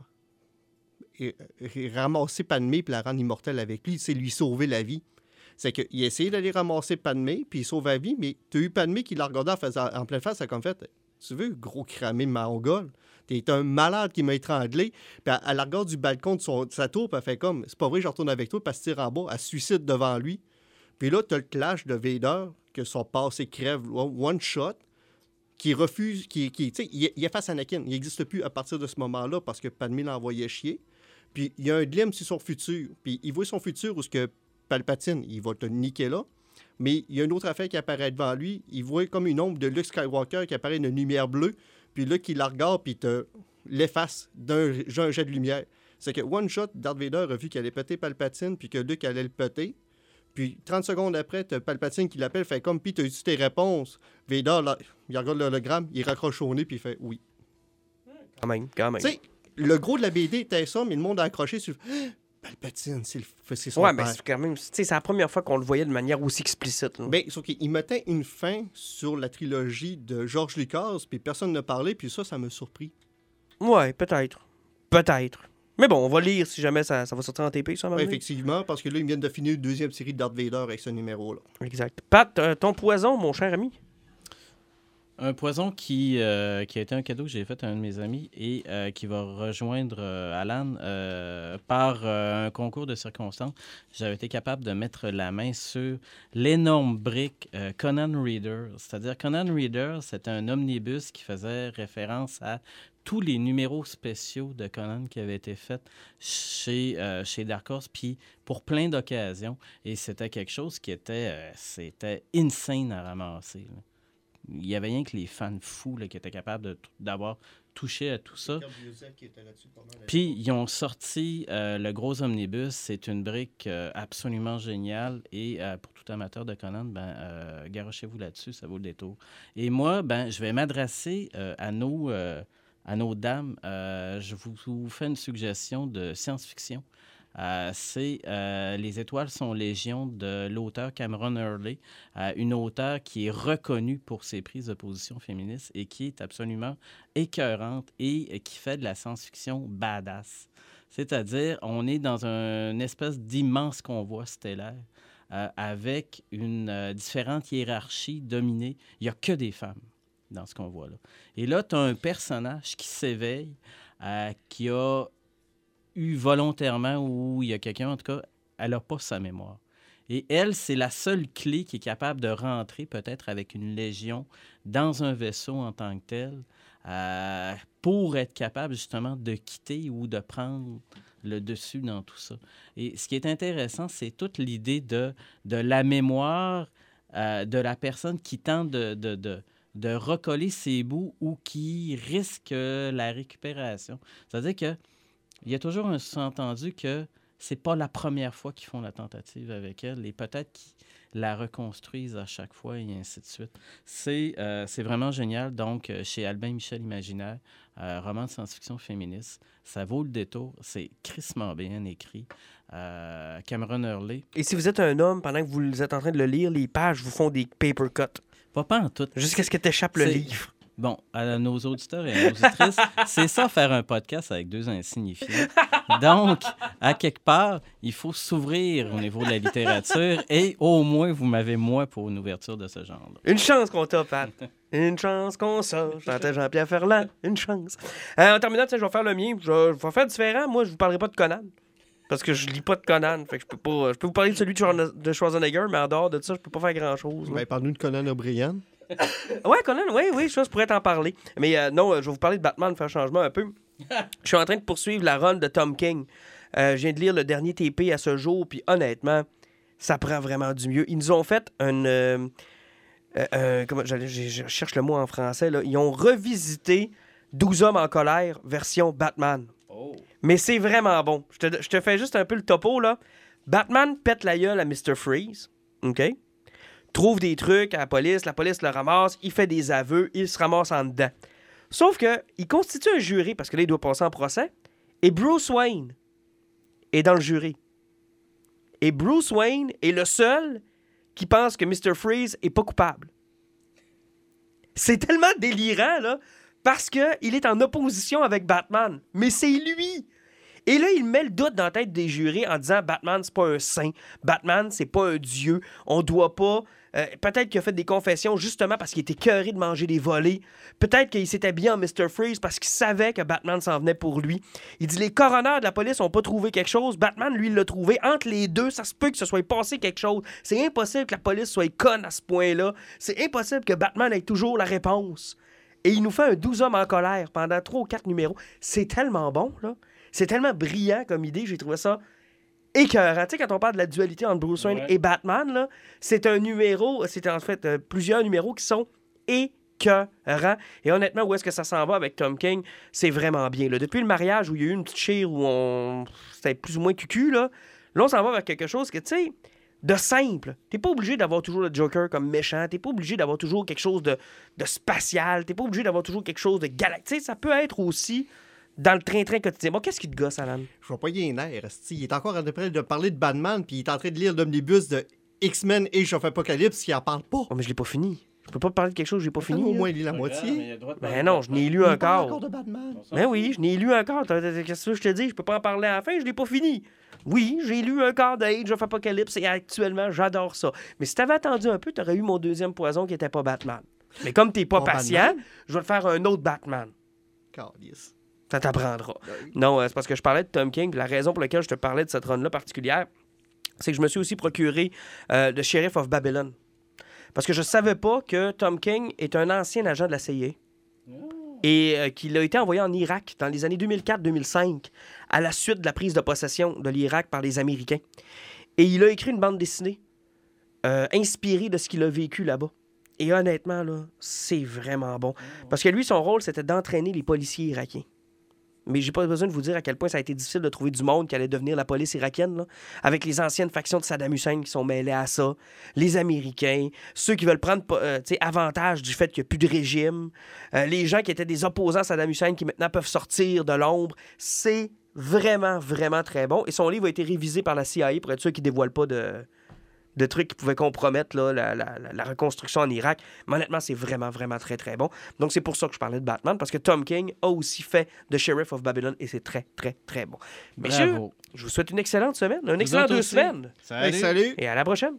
Et, et ramasser Padmé puis la rendre immortelle avec lui, c'est lui sauver la vie. C'est qu'il a essayé d'aller ramasser Padmé, puis il sauve la vie, mais tu as eu Padmé qui l'a regardé en, pleine face, ça a comme fait Tu veux, gros cramé mongol T'es un malade qui m'a étranglé. Puis elle, elle la regarde du balcon de, sa tour, puis elle fait comme C'est pas vrai, je retourne avec toi, puis elle tire en bas, elle suicide devant lui. Puis là, tu as le clash de Vader, que son passé crève one shot, qui refuse, qui, tu sais, il, il efface Anakin. Il n'existe plus à partir de ce moment-là parce que Padmé l'envoyait chier. Puis il y a un glimpse sur son futur. Puis il voit son futur où ce que Palpatine, il va te niquer là. Mais il y a une autre affaire qui apparaît devant lui. Il voit comme une ombre de Luke Skywalker qui apparaît une lumière bleue. Puis là, qui la regarde, puis te l'efface d'un jet de lumière. C'est que One Shot, Darth Vader a vu qu'elle allait péter Palpatine, puis que Luke allait le péter. Puis 30 secondes après, Palpatine qui l'appelle, fait comme, puis t'as eu tes réponses. Vader, là, il regarde l'hologramme, il raccroche au nez, puis il fait oui. Quand même, quand même. Tu sais, le gros de la BD était ça, mais le monde a accroché sur Palpatine, c'est le- c'est son Ouais, mais père. c'est quand même. C'est la première fois qu'on le voyait de manière aussi explicite. là. Ben, qu'il mettait une fin sur la trilogie de George Lucas, puis personne ne parlait, puis ça, ça m'a surpris. Ouais, peut-être. Peut-être. Mais bon, on va lire si jamais ça, ça va sortir en TP, ça, Ouais, effectivement, parce que là, ils viennent de finir une deuxième série de Darth Vader avec ce numéro-là. Exact. Pat, euh, ton poison, mon cher ami? Un poison qui, euh, qui a été un cadeau que j'ai fait à un de mes amis et euh, qui va rejoindre euh, Alan par un concours de circonstances. J'avais été capable de mettre la main sur l'énorme brique Conan Reader. C'est-à-dire, Conan Reader, c'est un omnibus qui faisait référence à tous les numéros spéciaux de Conan qui avaient été faits chez, chez Dark Horse, puis pour plein d'occasions. Et c'était quelque chose qui était, insane à ramasser. Il y avait rien que les fans fous là, qui étaient capables d'avoir touché à tout ça. Puis, ils ont sorti euh, le gros omnibus. C'est une brique euh, absolument géniale. Et euh, pour tout amateur de Conan, ben, garochez-vous là-dessus, ça vaut le détour. Et moi, ben, je vais m'adresser à, nos, à nos dames. Je vous, vous fais une suggestion de science-fiction. Euh, c'est euh, Les étoiles sont légion de l'auteur Cameron Hurley, euh, une auteure qui est reconnue pour ses prises de position féministes et qui est absolument écœurante et qui fait de la science-fiction badass. C'est-à-dire, on est dans un- une espèce d'immense convoi stellaire avec une différente hiérarchie dominée. Il n'y a que des femmes dans ce convoi-là. Et là, tu as un personnage qui s'éveille, qui a eu volontairement, ou il y a quelqu'un, en tout cas, elle n'a pas sa mémoire. Et elle, c'est la seule clé qui est capable de rentrer peut-être avec une légion dans un vaisseau en tant que tel euh, pour être capable justement de quitter ou de prendre le dessus dans tout ça. Et ce qui est intéressant, c'est toute l'idée de, de la mémoire euh, de la personne qui tente de, de, de, de recoller ses bouts ou qui risque la récupération. C'est-à-dire que il y a toujours un sous-entendu que c'est pas la première fois qu'ils font la tentative avec elle et peut-être qu'ils la reconstruisent à chaque fois et ainsi de suite. C'est euh, vraiment génial. Donc, euh, chez Albin Michel Imaginaire, euh, roman de science-fiction féministe, ça vaut le détour. C'est crissement bien écrit. Euh, Cameron Hurley, Et si vous êtes un homme, pendant que vous êtes en train de le lire, les pages vous font des paper cuts. pas pas en tout. Jusqu'à ce que t'échappes le livre. Bon, à nos auditeurs et à nos auditrices, c'est ça faire un podcast avec deux insignifiants. Donc, à quelque part, il faut s'ouvrir au niveau de la littérature et au moins, vous m'avez moi pour une ouverture de ce genre. Une chance qu'on t'a, Pat. Une chance qu'on sort. J'entends Jean-Pierre Ferland. Une chance. Euh, en terminant, tu sais, je vais faire le mien. Je, vais faire différent. Moi, je vous parlerai pas de Conan. Parce que je lis pas de Conan. Fait que je peux pas. Je peux vous parler de celui de Schwarzen- de Schwarzenegger, mais en dehors de ça, je peux pas faire grand-chose. moi. Ben, Parle-nous de Conan O'Brien. Ouais, Conan, oui, oui, ça, je pourrais t'en parler. Mais euh, non, euh, je vais vous parler de Batman, faire changement un peu. Je suis en train de poursuivre la run de Tom King. Euh, je viens de lire le dernier TP à ce jour, puis honnêtement, ça prend vraiment du mieux. Ils nous ont fait un. euh, euh, euh, comment, je, je cherche le mot en français. Là. Ils ont revisité 12 hommes en colère, version Batman. Mais c'est vraiment bon. Je te, je te fais juste un peu le topo, là. Batman pète la gueule à Mr. Freeze. OK? Trouve des trucs à la police, la police le ramasse, il fait des aveux, il se ramasse en dedans. Sauf que il constitue un jury parce que là, il doit passer en procès. Et Bruce Wayne est dans le jury. Et Bruce Wayne est le seul qui pense que Mr. Freeze est pas coupable. C'est tellement délirant, là, parce qu'il est en opposition avec Batman. Mais c'est lui! Et là, il met le doute dans la tête des jurés en disant Batman, c'est pas un saint. Batman, c'est pas un dieu. On doit pas. euh, Peut-être qu'il a fait des confessions justement parce qu'il était cœuré de manger des volets. Peut-être qu'il s'est habillé en Mr. Freeze parce qu'il savait que Batman s'en venait pour lui. Il dit les coroners de la police ont pas trouvé quelque chose. Batman, lui, l'a trouvé. Entre les deux, ça se peut que ce soit passé quelque chose. C'est impossible que la police soit conne à ce point-là. C'est impossible que Batman ait toujours la réponse. Et il nous fait un 12 hommes en colère pendant trois ou quatre numéros. C'est tellement bon, là. C'est tellement brillant comme idée, j'ai trouvé ça écœurant. Tu sais, quand on parle de la dualité entre Bruce Wayne Ouais. et Batman, là, c'est un numéro, c'est en fait euh, plusieurs numéros qui sont écœurants. Et honnêtement, où est-ce que ça s'en va avec Tom King? C'est vraiment bien. là. Depuis le mariage où il y a eu une petite chire où on... c'était plus ou moins cucu, là, là on s'en va vers quelque chose que, tu sais, de simple. T'es pas obligé d'avoir toujours le Joker comme méchant. T'es pas obligé d'avoir toujours quelque chose de, de spatial. T'es pas obligé d'avoir toujours quelque chose de galactique. Ça peut être aussi dans le train-train quotidien. Bon, qu'est-ce qui te gosse, Alan? Je vois pas y un air. esti. Il est encore en train de parler de Batman, puis il est en train de lire l'omnibus de X-Men Age of Apocalypse, il en parle pas. Oh, mais je l'ai pas fini. Je peux pas parler de quelque chose que j'ai pas fini. Au moins, il lit la moitié. Ben non, de je n'ai lu encore. encore de Batman. Ben oui, je n'ai lu encore. Qu'est-ce que je te dis? Je peux pas en parler à la fin, je l'ai pas fini. Oui, j'ai lu un quart de Age of Apocalypse et actuellement, j'adore ça. Mais si t'avais attendu un peu, t'aurais eu mon deuxième poison qui était pas Batman. Mais comme t'es pas Pas patient, Batman? je vais te faire un autre Batman. Calice. Ça t'apprendra. Ben Non, euh, c'est parce que je parlais de Tom King. La raison pour laquelle je te parlais de cette run-là particulière, c'est que je me suis aussi procuré euh, The Sheriff of Babylon. Parce que je savais pas que Tom King est un ancien agent de la CIA et euh, qu'il a été envoyé en Irak dans les années 2004-2005 à la suite de la prise de possession de l'Irak par les Américains. Et il a écrit une bande dessinée euh, inspirée de ce qu'il a vécu là-bas. Et honnêtement, là, c'est vraiment bon. Parce que lui, son rôle, c'était d'entraîner les policiers irakiens. Mais j'ai pas besoin de vous dire à quel point ça a été difficile de trouver du monde qui allait devenir la police irakienne, avec les anciennes factions de Saddam Hussein qui sont mêlées à ça, les Américains, ceux qui veulent prendre euh, avantage du fait qu'il n'y a plus de régime, euh, les gens qui étaient des opposants à Saddam Hussein qui maintenant peuvent sortir de l'ombre. C'est vraiment, vraiment très bon. Et son livre a été révisé par la CIA pour être sûr qu'il ne dévoile pas de, de trucs qui pouvaient compromettre là, la, la- la- la reconstruction en Irak. Mais honnêtement, c'est vraiment, vraiment très, très bon. Donc, c'est pour ça que je parlais de Batman, parce que Tom King a aussi fait The Sheriff of Babylon et c'est très, très, très bon. Messieurs, Bravo. je vous souhaite une excellente semaine, un Vous excellent autres deux aussi. semaines Hey, salut! et à la prochaine.